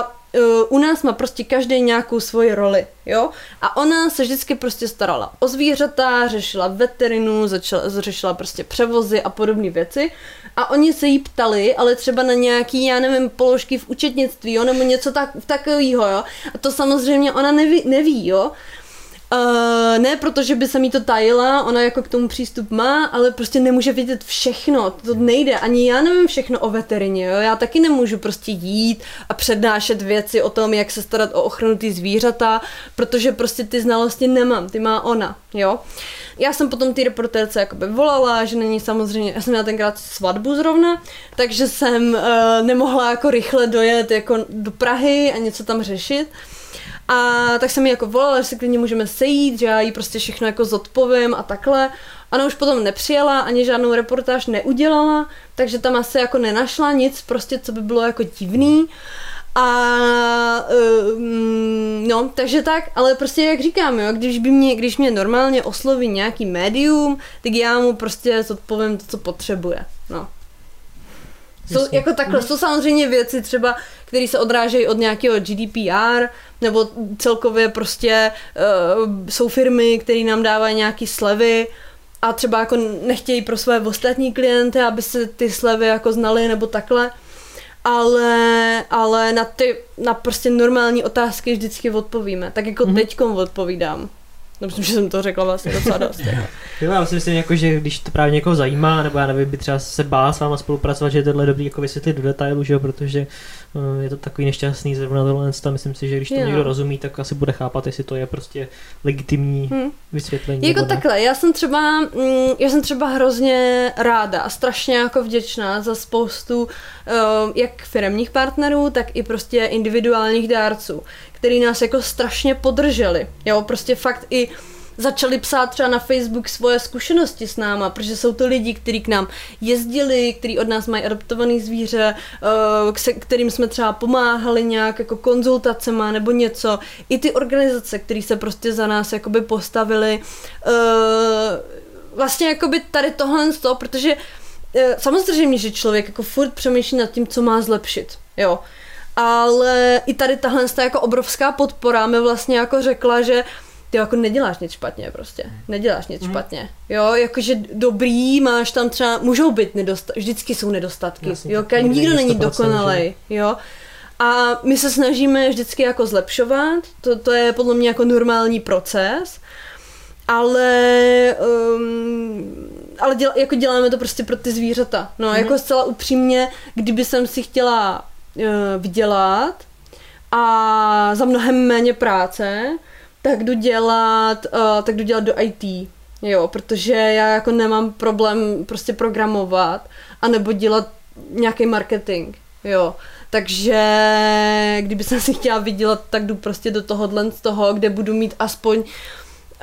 u nás má prostě každý nějakou svoji roli, jo? A ona se vždycky prostě starala o zvířata, řešila veterinu, začala, řešila prostě převozy a podobné věci. A oni se jí ptali, ale třeba na nějaký, já nevím, položky v účetnictví, jo, nebo něco tak, takového, jo. A to samozřejmě ona neví, neví jo. Uh, ne protože by se mi to tajila, ona jako k tomu přístup má, ale prostě nemůže vidět všechno, to nejde, ani já nevím všechno o veterině, jo? já taky nemůžu prostě jít a přednášet věci o tom, jak se starat o ochranu ty zvířata, protože prostě ty znalosti nemám, ty má ona, jo. Já jsem potom ty reportérce jakoby volala, že není samozřejmě, já jsem měla tenkrát svatbu zrovna, takže jsem uh, nemohla jako rychle dojet jako do Prahy a něco tam řešit, a tak jsem mi jako volala, že se klidně můžeme sejít, že já jí prostě všechno jako zodpovím a takhle. Ona už potom nepřijela, ani žádnou reportáž neudělala, takže tam asi jako nenašla nic prostě, co by bylo jako divný. A um, no, takže tak, ale prostě jak říkám, jo, když by mě, když mě normálně osloví nějaký médium, tak já mu prostě zodpovím to, co potřebuje. No. Jsou, jako takhle, mhm. jsou samozřejmě věci třeba, které se odrážejí od nějakého GDPR, nebo celkově prostě uh, jsou firmy, které nám dávají nějaké slevy a třeba jako nechtějí pro své ostatní klienty, aby se ty slevy jako znali nebo takhle. Ale, ale na ty, na prostě normální otázky vždycky odpovíme. Tak jako mm-hmm. teďkom odpovídám. No, myslím, že jsem to řekla vlastně docela dost. jo, já si myslím, jako, že když to právě někoho zajímá, nebo já nevím, by třeba se bál s váma spolupracovat, že je tohle dobrý jako vysvětlit do detailu, že jo, protože je to takový nešťastný zrovna tohle, a myslím si, že když to jo. někdo rozumí, tak asi bude chápat, jestli to je prostě legitimní hmm. vysvětlení. Jako takhle, já jsem třeba, mm, já jsem třeba hrozně ráda a strašně jako vděčná za spoustu uh, jak firmních partnerů, tak i prostě individuálních dárců, který nás jako strašně podrželi. Jo, prostě fakt i začali psát třeba na Facebook svoje zkušenosti s náma, protože jsou to lidi, kteří k nám jezdili, kteří od nás mají adoptovaný zvíře, eh, kterým jsme třeba pomáhali nějak jako konzultacema nebo něco. I ty organizace, které se prostě za nás jakoby postavili. Eh, vlastně jakoby tady tohle z toho, protože eh, samozřejmě, že člověk jako furt přemýšlí nad tím, co má zlepšit. jo. Ale i tady tahle jako obrovská podpora mi vlastně jako řekla, že ty jako neděláš nic špatně prostě. Neděláš nic mm. špatně. Jo, jakože dobrý, máš tam třeba, můžou být nedostatky, vždycky jsou nedostatky. Jasně, jo, nikdo není dokonalý. Jo. A my se snažíme vždycky jako zlepšovat, to, to je podle mě jako normální proces, ale, um, ale děla, jako děláme to prostě pro ty zvířata. No, mm. jako zcela upřímně, kdyby jsem si chtěla uh, vydělat a za mnohem méně práce, tak jdu dělat, uh, tak jdu dělat do IT. Jo, protože já jako nemám problém prostě programovat anebo dělat nějaký marketing. Jo. Takže kdyby jsem si chtěla vydělat, tak jdu prostě do tohohle z toho, kde budu mít aspoň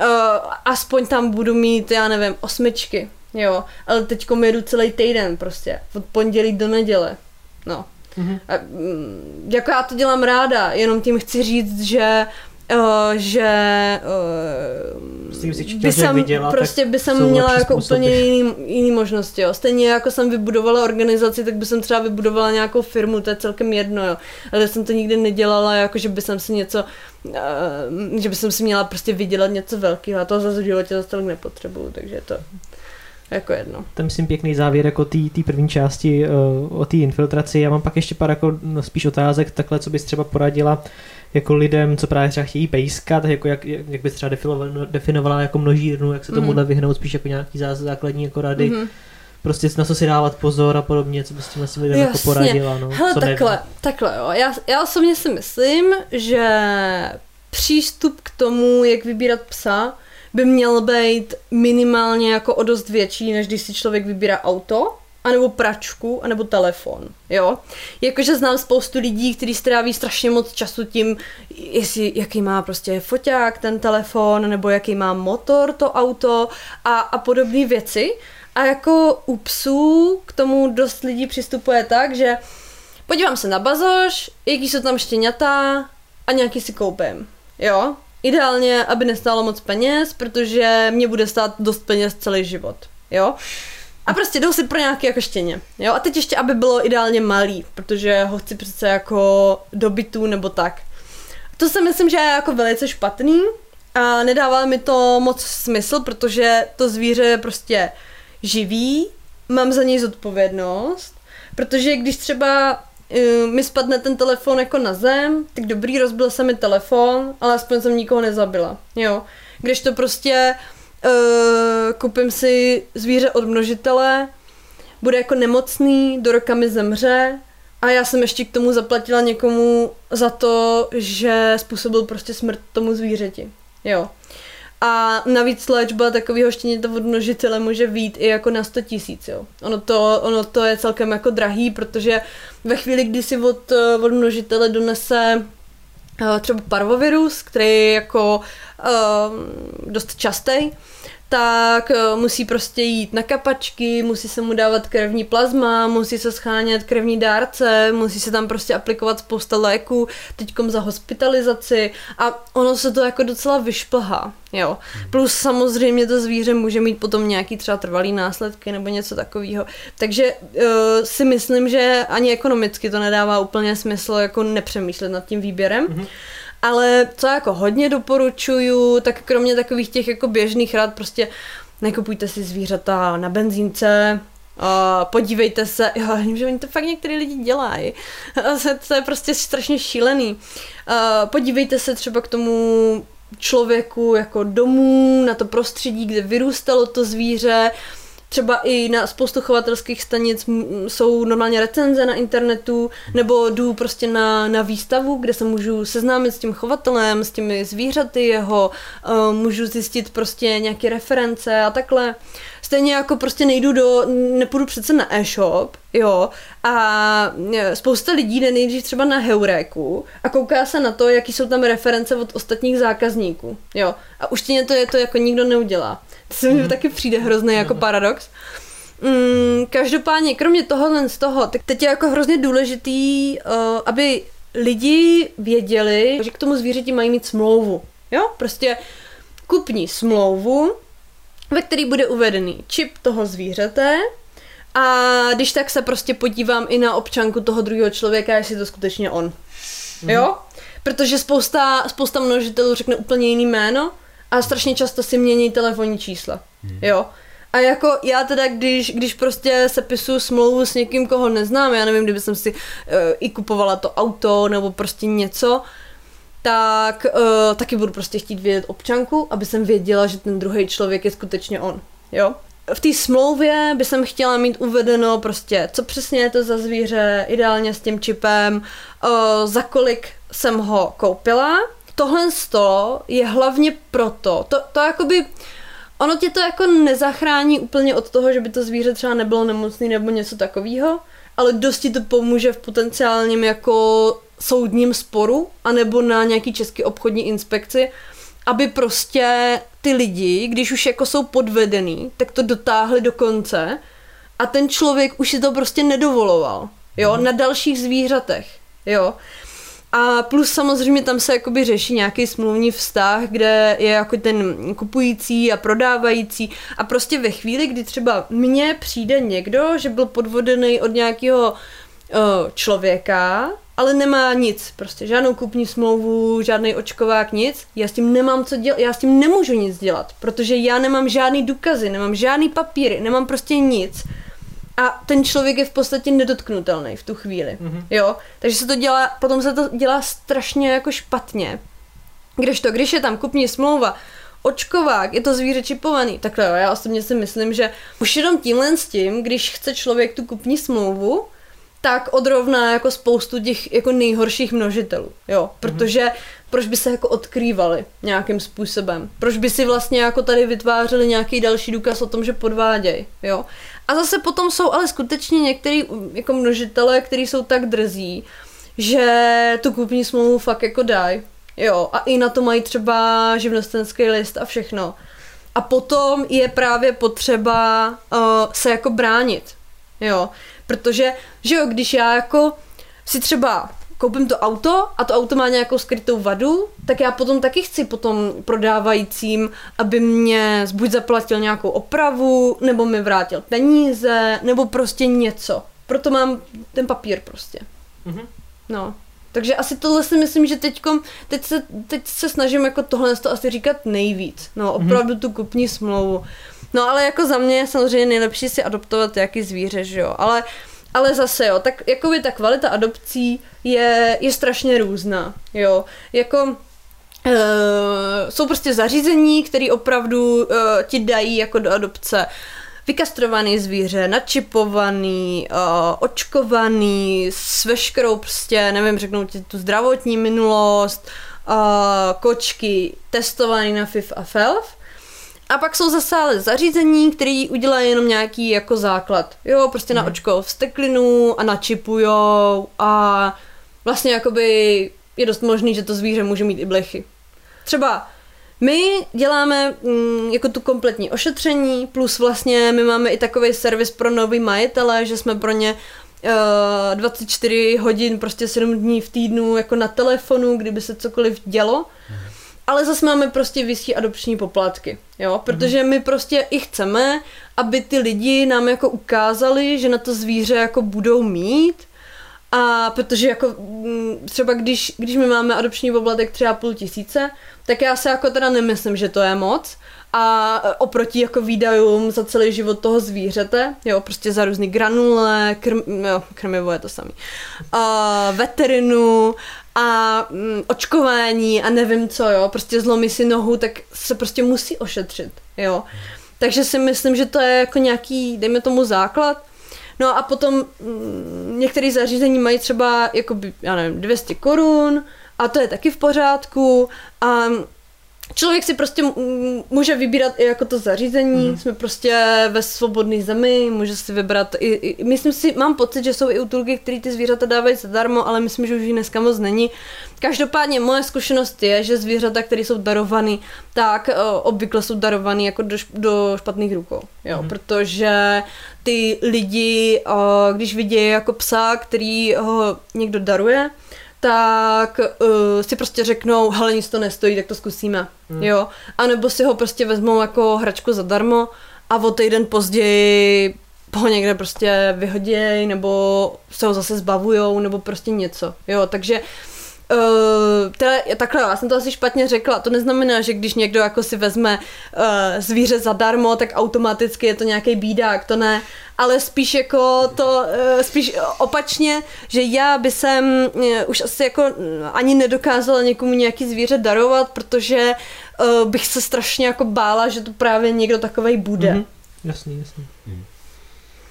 uh, aspoň tam budu mít, já nevím, osmičky, jo, ale teď jedu celý týden prostě, od pondělí do neděle, no. Mm-hmm. A, mm, jako já to dělám ráda, jenom tím chci říct, že Uh, že uh, by jsem, viděla, prostě by jsem měla jako způsoby. úplně jiný, jiný možnosti, jo. Stejně jako jsem vybudovala organizaci, tak by jsem třeba vybudovala nějakou firmu, to je celkem jedno, jo. Ale jsem to nikdy nedělala, jako že by jsem si něco, uh, že by jsem si měla prostě vydělat něco velkého a to zase v životě zase tolik nepotřebuju, takže to jako jedno. To myslím pěkný závěr jako té první části uh, o té infiltraci. Já mám pak ještě pár jako no, spíš otázek takhle, co bys třeba poradila jako lidem, co právě třeba chtějí pejskat, jako jak, jak, jak bys třeba definovala, definovala jako množírnu, jak se tomu mm. vyhnout, spíš jako nějaký základní jako rady. Mm-hmm prostě na co si dávat pozor a podobně, co bys tím asi lidem jako poradila. No, Hele, co takhle, nevím. takhle jo. Já, já osobně si myslím, že přístup k tomu, jak vybírat psa, by měl být minimálně jako o dost větší, než když si člověk vybírá auto, anebo pračku, anebo telefon, jo. Jakože znám spoustu lidí, kteří stráví strašně moc času tím, jestli, jaký má prostě foťák ten telefon, nebo jaký má motor to auto a, a podobné věci. A jako u psů k tomu dost lidí přistupuje tak, že podívám se na bazoš, jaký jsou tam štěňata a nějaký si koupím, jo. Ideálně, aby nestálo moc peněz, protože mě bude stát dost peněz celý život, jo. A prostě jdou si pro nějaké jako štěně. Jo? A teď ještě, aby bylo ideálně malý, protože ho chci přece jako do bytu nebo tak. To si myslím, že je jako velice špatný a nedává mi to moc smysl, protože to zvíře je prostě živý, mám za něj zodpovědnost, protože když třeba uh, mi spadne ten telefon jako na zem, tak dobrý, rozbil se mi telefon, ale aspoň jsem nikoho nezabila, jo. Když to prostě uh, koupím si zvíře od množitele, bude jako nemocný, do roka mi zemře a já jsem ještě k tomu zaplatila někomu za to, že způsobil prostě smrt tomu zvířeti. Jo. A navíc léčba takového štěněta od množitele může být i jako na 100 tisíc, jo. Ono to, ono to je celkem jako drahý, protože ve chvíli, kdy si od, eh, od množitele donese třeba parvovirus, který je jako uh, dost častý, tak eh, musí prostě jít na kapačky, musí se mu dávat krevní plazma, musí se schánět krevní dárce, musí se tam prostě aplikovat spousta léků, teďkom za hospitalizaci a ono se to jako docela vyšplhá, jo. Mhm. Plus samozřejmě to zvíře může mít potom nějaký třeba trvalý následky nebo něco takového. Takže uh, si myslím, že ani ekonomicky to nedává úplně smysl jako nepřemýšlet nad tím výběrem. Mm-hmm. Ale co jako hodně doporučuju, tak kromě takových těch jako běžných rád prostě nekupujte si zvířata na benzínce, Uh, podívejte se, jo, vím, že oni to fakt některý lidi dělají. to je prostě strašně šílený. Uh, podívejte se třeba k tomu člověku jako domů, na to prostředí, kde vyrůstalo to zvíře, třeba i na spoustu chovatelských stanic jsou normálně recenze na internetu, nebo jdu prostě na, na výstavu, kde se můžu seznámit s tím chovatelem, s těmi zvířaty jeho, uh, můžu zjistit prostě nějaké reference a takhle. Stejně jako prostě nejdu do, nepůjdu přece na e-shop, jo, a e, spousta lidí jde nejdřív třeba na Heuréku a kouká se na to, jaký jsou tam reference od ostatních zákazníků, jo. A už to je to jako nikdo neudělá. To se mi mm. taky přijde hrozný jako paradox. Mm, každopádně, kromě tohohle z toho, tak teď je jako hrozně důležitý, uh, aby lidi věděli, že k tomu zvířeti mají mít smlouvu. Jo, prostě kupní smlouvu, ve který bude uvedený čip toho zvířete A když tak se prostě podívám i na občanku toho druhého člověka, jestli je to skutečně on. Mm. Jo? Protože spousta, spousta množitelů řekne úplně jiný jméno a strašně často si mění telefonní čísla. Mm. Jo? A jako já teda, když, když prostě sepisu smlouvu s někým, koho neznám, já nevím, kdyby jsem si uh, i kupovala to auto nebo prostě něco, tak uh, taky budu prostě chtít vědět občanku, aby jsem věděla, že ten druhý člověk je skutečně on. Jo? V té smlouvě by jsem chtěla mít uvedeno prostě, co přesně je to za zvíře, ideálně s tím čipem, uh, za kolik jsem ho koupila. Tohle je hlavně proto, to, to jakoby Ono tě to jako nezachrání úplně od toho, že by to zvíře třeba nebylo nemocný nebo něco takového, ale dost ti to pomůže v potenciálním jako soudním sporu, anebo na nějaký český obchodní inspekci, aby prostě ty lidi, když už jako jsou podvedený, tak to dotáhli do konce a ten člověk už si to prostě nedovoloval, jo, mhm. na dalších zvířatech, jo. A plus samozřejmě tam se jakoby řeší nějaký smluvní vztah, kde je jako ten kupující a prodávající a prostě ve chvíli, kdy třeba mně přijde někdo, že byl podvodený od nějakého uh, člověka, ale nemá nic, prostě žádnou kupní smlouvu, žádný očkovák, nic. Já s tím nemám co dělat, já s tím nemůžu nic dělat, protože já nemám žádný důkazy, nemám žádný papíry, nemám prostě nic a ten člověk je v podstatě nedotknutelný v tu chvíli, mm-hmm. jo, takže se to dělá, potom se to dělá strašně jako špatně, když to, když je tam kupní smlouva, očkovák, je to zvíře čipovaný, takhle jo, já osobně si myslím, že už jenom tímhle s tím, když chce člověk tu kupní smlouvu, tak odrovná jako spoustu těch jako nejhorších množitelů, jo, mhm. protože proč by se jako odkrývali nějakým způsobem, proč by si vlastně jako tady vytvářeli nějaký další důkaz o tom, že podvádějí, jo. A zase potom jsou ale skutečně některý jako množitele, kteří jsou tak drzí, že tu kupní smlouvu fakt jako dají, jo, a i na to mají třeba živnostenský list a všechno. A potom je právě potřeba uh, se jako bránit, jo, protože, že jo, když já jako si třeba koupím to auto a to auto má nějakou skrytou vadu, tak já potom taky chci potom prodávajícím, aby mě buď zaplatil nějakou opravu, nebo mi vrátil peníze, nebo prostě něco. Proto mám ten papír prostě. Mm-hmm. No. Takže asi tohle si myslím, že teďkom, teď se, teď se snažím jako tohle to asi říkat nejvíc. No, mhm. opravdu mm-hmm. tu kupní smlouvu. No ale jako za mě je samozřejmě nejlepší si adoptovat jaký zvíře, že jo. Ale ale zase jo, tak by ta kvalita adopcí je, je strašně různá, jo. Jako Uh, jsou prostě zařízení, které opravdu uh, ti dají jako do adopce vykastrovaný zvíře, načipovaný, uh, očkovaný, s veškerou prostě, nevím, řeknou ti tu zdravotní minulost, uh, kočky testovaný na FIF a FELF a pak jsou zase ale zařízení, které udělají jenom nějaký jako základ. Jo, prostě mm. na mhm. očko vsteklinu a načipujou a vlastně jakoby je dost možný, že to zvíře může mít i blechy. Třeba my děláme mm, jako tu kompletní ošetření, plus vlastně my máme i takový servis pro nový majitele, že jsme pro ně uh, 24 hodin, prostě 7 dní v týdnu jako na telefonu, kdyby se cokoliv dělo. Mm ale zase máme prostě vyšší adopční poplatky, jo, protože my prostě i chceme, aby ty lidi nám jako ukázali, že na to zvíře jako budou mít. A protože jako mm, třeba když, když my máme adopční poplatek třeba půl tisíce, tak já se jako teda nemyslím, že to je moc, a oproti jako výdajům za celý život toho zvířete, jo, prostě za různý granule, krm, jo, krmivo je to samý, a veterinu a mm, očkování a nevím co, jo, prostě zlomí si nohu, tak se prostě musí ošetřit, jo. Takže si myslím, že to je jako nějaký, dejme tomu základ. No a potom mm, některé zařízení mají třeba, jako já nevím, 200 korun a to je taky v pořádku a člověk si prostě může vybírat i jako to zařízení, mm. jsme prostě ve svobodné zemi, může si vybrat i, i, myslím si, mám pocit, že jsou i útulky, které ty zvířata dávají zadarmo, ale myslím, že už dneska moc není. Každopádně moje zkušenost je, že zvířata, které jsou darované, tak uh, obvykle jsou darované jako do, do špatných rukou, jo, mm. protože ty lidi, uh, když vidí jako psa, který ho někdo daruje, tak uh, si prostě řeknou, hele, nic to nestojí, tak to zkusíme, hmm. jo. A nebo si ho prostě vezmou jako hračku zadarmo a o týden později ho někde prostě vyhoděj, nebo se ho zase zbavujou, nebo prostě něco, jo, takže Uh, teda, takhle, já jsem to asi špatně řekla, to neznamená, že když někdo jako si vezme uh, zvíře zadarmo, tak automaticky je to nějaký bídák, to ne, ale spíš jako to, uh, spíš opačně, že já by jsem uh, už asi jako ani nedokázala někomu nějaký zvíře darovat, protože uh, bych se strašně jako bála, že to právě někdo takovej bude. Mm-hmm. Jasný, jasný. Mm.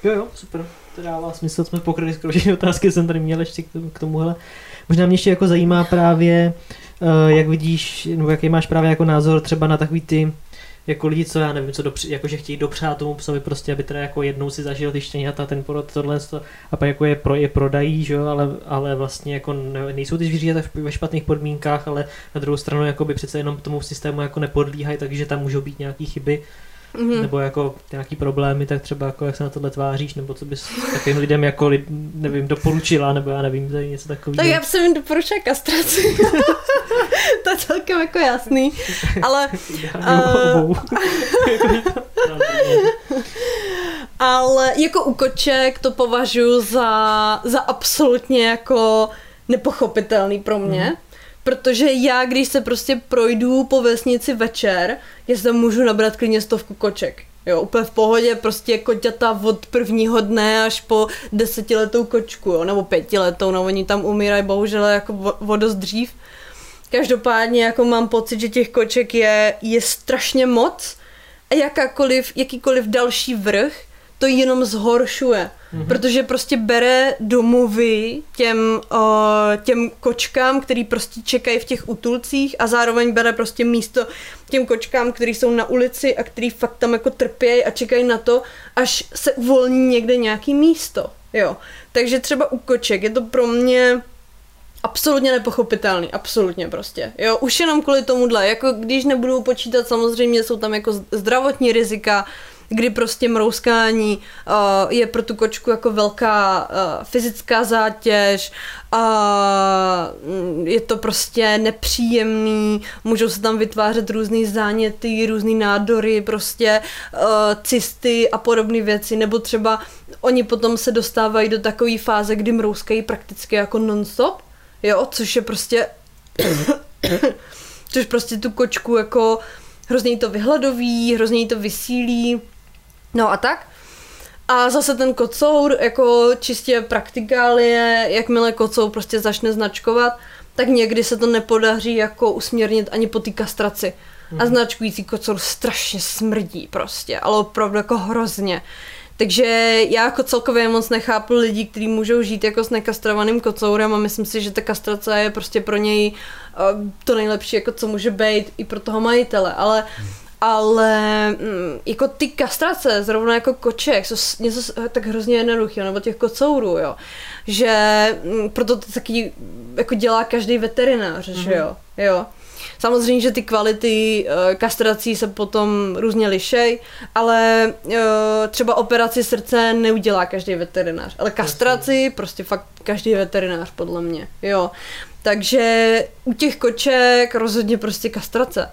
Jo, jo, super. To dává smysl, jsme pokryli skoro všechny otázky, jsem tady měl ještě k, tomu, tomuhle. Možná mě ještě jako zajímá právě, uh, jak vidíš, nebo jaký máš právě jako názor třeba na takový ty jako lidi, co já nevím, co dopři, jako že chtějí dopřát tomu psovi prostě, aby teda jako jednou si zažil ty štěňata, ten porod, tohle, to, a pak jako je, pro, je prodají, že jo, ale, ale vlastně jako ne, nejsou ty zvířata ve špatných podmínkách, ale na druhou stranu jako by přece jenom tomu systému jako nepodlíhají, takže tam můžou být nějaké chyby mm-hmm. nebo jako nějaký problémy, tak třeba jako jak se na tohle tváříš, nebo co bys takovým lidem jako, nevím, doporučila, nebo já nevím, je něco takového. Tak já jsem jim doporučila kastraci. to je celkem jako jasný, ale... uh... ale jako u koček to považuji za, za absolutně jako nepochopitelný pro mě. Mm-hmm. Protože já, když se prostě projdu po vesnici večer, já se můžu nabrat klidně stovku koček. Jo, úplně v pohodě, prostě koťata od prvního dne až po desetiletou kočku, jo, nebo pětiletou, no oni tam umírají bohužel jako o dost dřív. Každopádně jako mám pocit, že těch koček je, je strašně moc a jakákoliv, jakýkoliv další vrch to jenom zhoršuje. Mm-hmm. Protože prostě bere domovy těm, uh, těm kočkám, který prostě čekají v těch utulcích a zároveň bere prostě místo těm kočkám, který jsou na ulici a který fakt tam jako trpějí a čekají na to, až se uvolní někde nějaký místo. Jo. Takže třeba u koček je to pro mě absolutně nepochopitelný, absolutně prostě. Jo, už jenom kvůli tomuhle, jako když nebudu počítat, samozřejmě jsou tam jako zdravotní rizika, kdy prostě mrouskání uh, je pro tu kočku jako velká uh, fyzická zátěž a uh, je to prostě nepříjemný, můžou se tam vytvářet různé záněty, různé nádory, prostě uh, cysty a podobné věci, nebo třeba oni potom se dostávají do takové fáze, kdy mrouskají prakticky jako non-stop, jo, což je prostě což prostě tu kočku jako hrozně to vyhladoví, hrozně to vysílí, No a tak. A zase ten kocour, jako čistě praktikálie, jakmile kocour prostě začne značkovat, tak někdy se to nepodaří jako usměrnit ani po té kastraci. Hmm. A značkující kocour strašně smrdí prostě, ale opravdu jako hrozně. Takže já jako celkově moc nechápu lidi, kteří můžou žít jako s nekastrovaným kocourem a myslím si, že ta kastrace je prostě pro něj uh, to nejlepší, jako co může být i pro toho majitele, ale hmm ale mm, jako ty kastrace, zrovna jako koček, jsou něco tak hrozně jednoduchého, nebo těch kocourů, jo, že mm, proto to taky jako dělá každý veterinář, mm-hmm. že mhm. jo, jo. Samozřejmě, že ty kvality uh, kastrací se potom různě lišej, ale uh, třeba operaci srdce neudělá každý veterinář, ale kastraci prostě fakt každý veterinář podle mě, jo. Takže u těch koček rozhodně prostě kastrace.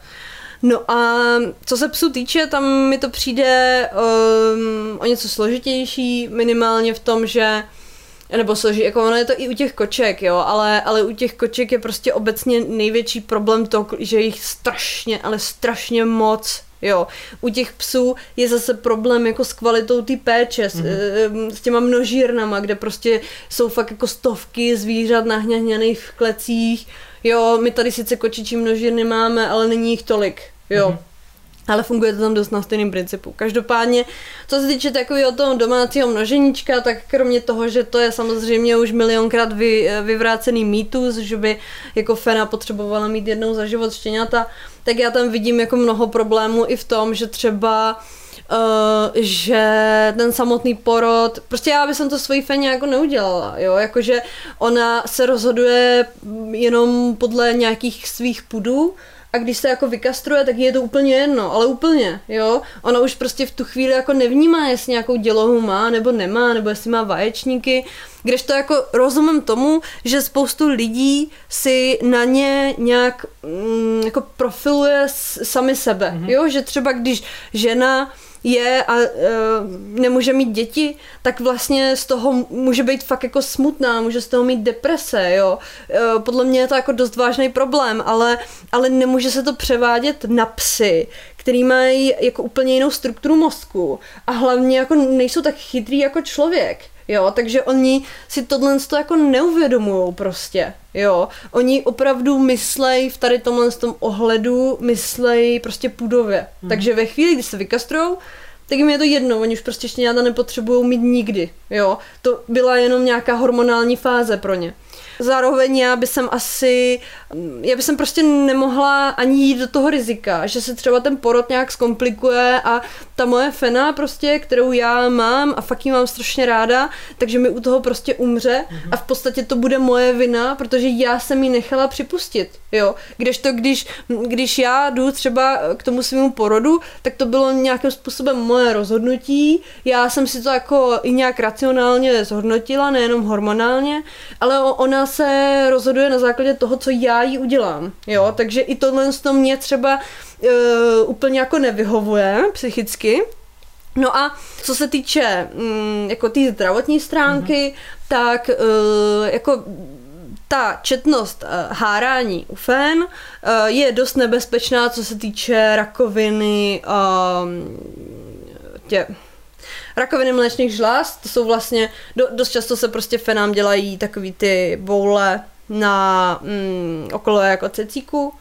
No a co se psu týče, tam mi to přijde um, o něco složitější, minimálně v tom, že nebo složí, jako ono je to i u těch koček, jo, ale, ale u těch koček je prostě obecně největší problém to, že jich strašně, ale strašně moc Jo, u těch psů je zase problém jako s kvalitou té péče, mm-hmm. s, s těma množírnama, kde prostě jsou fakt jako stovky zvířat nahňahňaných v klecích. Jo, my tady sice kočičí množírny máme, ale není jich tolik. Jo. Mm-hmm. Ale funguje to tam dost na stejném principu. Každopádně, co se týče takového toho domácího množeníčka, tak kromě toho, že to je samozřejmě už milionkrát vy, vyvrácený mýtus, že by jako fena potřebovala mít jednou za život štěňata, tak já tam vidím jako mnoho problémů i v tom, že třeba Uh, že ten samotný porod, prostě já bych to svojí feně jako neudělala, jo, jakože ona se rozhoduje jenom podle nějakých svých pudů a když se jako vykastruje, tak je to úplně jedno, ale úplně, jo. Ona už prostě v tu chvíli jako nevnímá, jestli nějakou dělohu má nebo nemá, nebo jestli má vaječníky, když to jako rozumím tomu, že spoustu lidí si na ně nějak mm, jako profiluje sami sebe, mm-hmm. jo, že třeba když žena je a e, nemůže mít děti, tak vlastně z toho může být fakt jako smutná, může z toho mít deprese, jo. E, podle mě je to jako dost vážný problém, ale, ale nemůže se to převádět na psy, který mají jako úplně jinou strukturu mozku a hlavně jako nejsou tak chytrý jako člověk. Jo, takže oni si tohle to jako neuvědomují prostě, jo. Oni opravdu myslej v tady tomhle tom ohledu, myslej prostě půdově. Hmm. Takže ve chvíli, kdy se vykastrujou, tak jim je to jedno, oni už prostě štěňáta nepotřebují mít nikdy, jo. To byla jenom nějaká hormonální fáze pro ně. Zároveň já by jsem asi, já by jsem prostě nemohla ani jít do toho rizika, že se třeba ten porod nějak zkomplikuje a ta moje fena prostě, kterou já mám a fakt ji mám strašně ráda, takže mi u toho prostě umře a v podstatě to bude moje vina, protože já jsem ji nechala připustit, jo. to, když, když já jdu třeba k tomu svému porodu, tak to bylo nějakým způsobem moje rozhodnutí, já jsem si to jako i nějak racionálně zhodnotila, nejenom hormonálně, ale ona se rozhoduje na základě toho, co já jí udělám. Jo? Takže i tohle to mě třeba uh, úplně jako nevyhovuje psychicky. No a co se týče um, jako té zdravotní stránky, mm-hmm. tak uh, jako ta četnost uh, hárání u fen uh, je dost nebezpečná, co se týče rakoviny uh, tě, rakoviny mléčných žláz, to jsou vlastně, do, dost často se prostě fenám dělají takový ty boule na mm, okolo jako cecíku.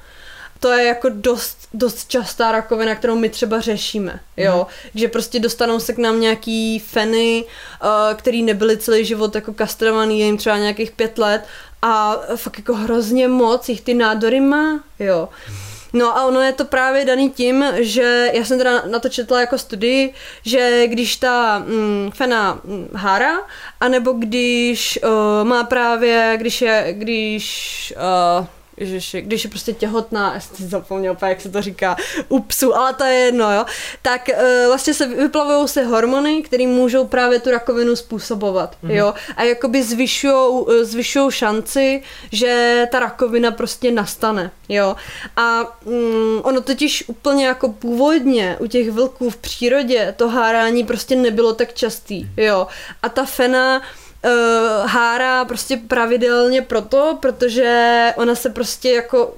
To je jako dost, dost častá rakovina, kterou my třeba řešíme, jo. Mm. Že prostě dostanou se k nám nějaký feny, uh, který nebyly celý život jako kastrovaný, je jim třeba nějakých pět let a fakt jako hrozně moc jich ty nádory má, jo. Mm. No a ono je to právě daný tím, že já jsem teda na to četla jako studii, že když ta mm, fena mm, hára, anebo když uh, má právě, když je, když uh, Ježiši, když je prostě těhotná, já jsem si zapomněl jak se to říká, u psu, ale to je jedno, jo, tak uh, vlastně se vyplavují se hormony, které můžou právě tu rakovinu způsobovat, mm-hmm. jo, a jakoby zvyšují eh, zvyšují šanci, že ta rakovina prostě nastane, jo, a mm, ono totiž úplně jako původně u těch vlků v přírodě to hárání prostě nebylo tak častý, jo, a ta fena uh, hára prostě pravidelně proto, protože ona se prostě jako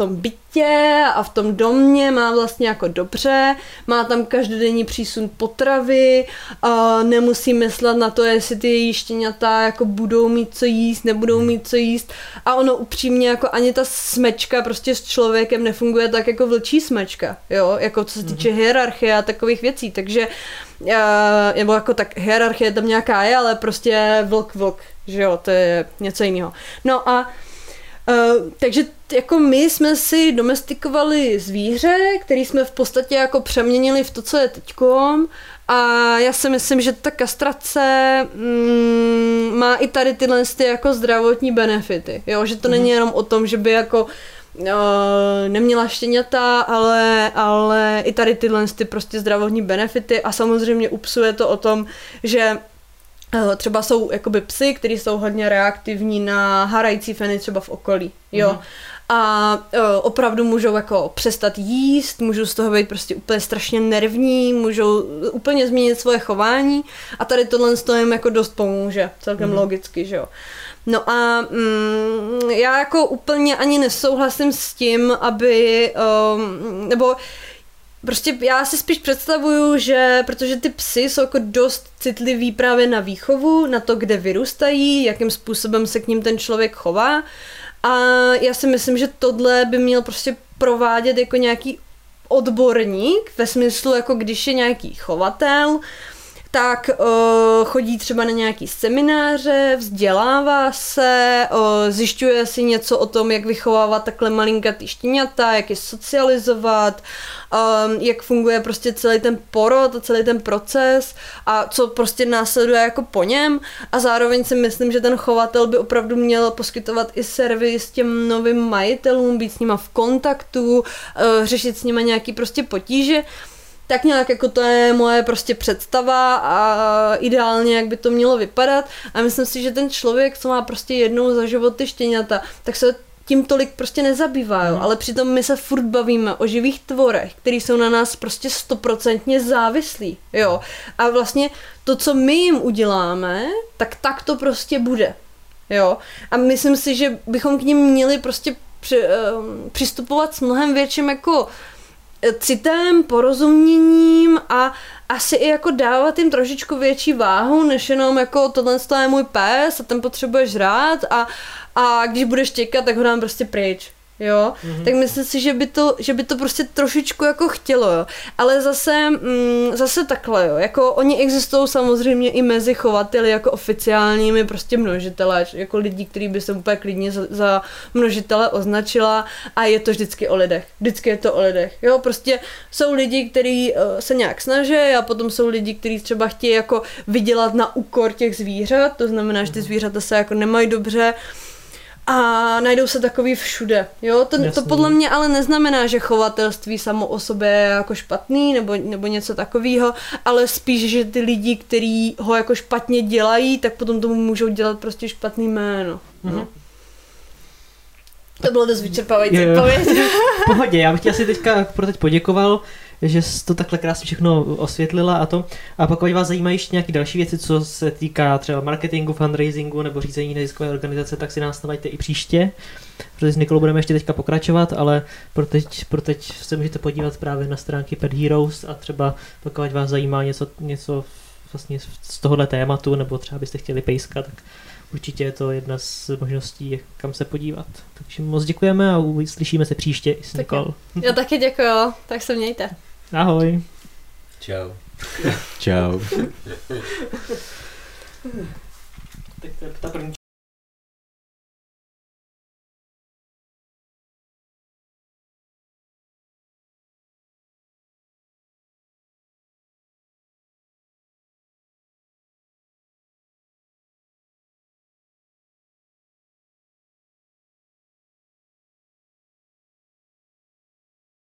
tom bytě a v tom domě má vlastně jako dobře, má tam každodenní přísun potravy, a nemusí myslet na to, jestli ty její štěňata jako budou mít co jíst, nebudou mít co jíst. A ono upřímně jako ani ta smečka prostě s člověkem nefunguje tak jako vlčí smečka, jo, jako co se týče mhm. hierarchie a takových věcí, takže uh, nebo jako tak hierarchie tam nějaká je, ale prostě vlk vlk, že jo, to je něco jiného. No a Uh, takže jako my jsme si domestikovali zvíře, který jsme v podstatě jako přeměnili v to, co je teďkom a já si myslím, že ta kastrace mm, má i tady tyhle ty jako zdravotní benefity, jo, že to mm. není mhm. jenom o tom, že by jako neměla štěňata, ale, ale i tady tyhle ty prostě zdravotní benefity a samozřejmě upsuje to o tom, že eh, třeba jsou jakoby psy, kteří jsou hodně reaktivní na harající feny třeba v okolí, jo. Mm-hmm. A uh, opravdu můžou jako přestat jíst, můžou z toho být prostě úplně strašně nervní, můžou úplně změnit svoje chování a tady tohle toho jim jako dost pomůže, celkem mm-hmm. logicky, že jo. No a mm, já jako úplně ani nesouhlasím s tím, aby, um, nebo Prostě já si spíš představuju, že protože ty psy jsou jako dost citliví právě na výchovu, na to, kde vyrůstají, jakým způsobem se k ním ten člověk chová. A já si myslím, že tohle by měl prostě provádět jako nějaký odborník, ve smyslu jako když je nějaký chovatel, tak uh, chodí třeba na nějaký semináře, vzdělává se, uh, zjišťuje si něco o tom, jak vychovávat takhle malinkatý štěňata, jak je socializovat, um, jak funguje prostě celý ten porod a celý ten proces a co prostě následuje jako po něm. A zároveň si myslím, že ten chovatel by opravdu měl poskytovat i servis těm novým majitelům, být s nima v kontaktu, uh, řešit s nima nějaký prostě potíže, tak nějak jako to je moje prostě představa a ideálně, jak by to mělo vypadat a myslím si, že ten člověk, co má prostě jednou za život ty štěňata, tak se tím tolik prostě nezabývá, jo? Mhm. ale přitom my se furt bavíme o živých tvorech, který jsou na nás prostě stoprocentně závislí, jo. A vlastně to, co my jim uděláme, tak tak to prostě bude, jo. A myslím si, že bychom k ním měli prostě při, um, přistupovat s mnohem větším jako citem, porozuměním a asi i jako dávat jim trošičku větší váhu, než jenom jako tohle je můj pes a ten potřebuje žrát a, a když budeš těkat, tak ho dám prostě pryč. Jo, mm-hmm. tak myslím si, že by, to, že by to prostě trošičku jako chtělo, jo. Ale zase, mm, zase takhle, jo. Jako oni existují samozřejmě i mezi chovateli jako oficiálními prostě množitele, jako lidí, kteří by se úplně klidně za, za množitele označila a je to vždycky o lidech. Vždycky je to o lidech. Jo, prostě jsou lidi, kteří uh, se nějak snaží a potom jsou lidi, kteří třeba chtějí jako vydělat na úkor těch zvířat, to znamená, že ty zvířata se jako nemají dobře, a najdou se takový všude. Jo? To, to podle mě ale neznamená, že chovatelství samo o sobě je jako špatný nebo, nebo něco takového, ale spíš, že ty lidi, kteří ho jako špatně dělají, tak potom tomu můžou dělat prostě špatný jméno. Mm-hmm. No. To bylo dost vyčerpávající odpověď. v pohodě, já bych ti asi teďka pro teď poděkoval že jsi to takhle krásně všechno osvětlila a to. A pokud vás zajímají ještě nějaké další věci, co se týká třeba marketingu, fundraisingu nebo řízení neziskové organizace, tak si nás navajte i příště. Protože s Nikolou budeme ještě teďka pokračovat, ale pro teď, pro teď se můžete podívat právě na stránky Pet Heroes a třeba pokud vás zajímá něco, něco vlastně z tohohle tématu, nebo třeba byste chtěli pejska, tak určitě je to jedna z možností, kam se podívat. Takže moc děkujeme a slyšíme se příště i s Nikol. Já taky děkuji, tak se mějte. Ahoj. Čau. Čau. tak to je ta první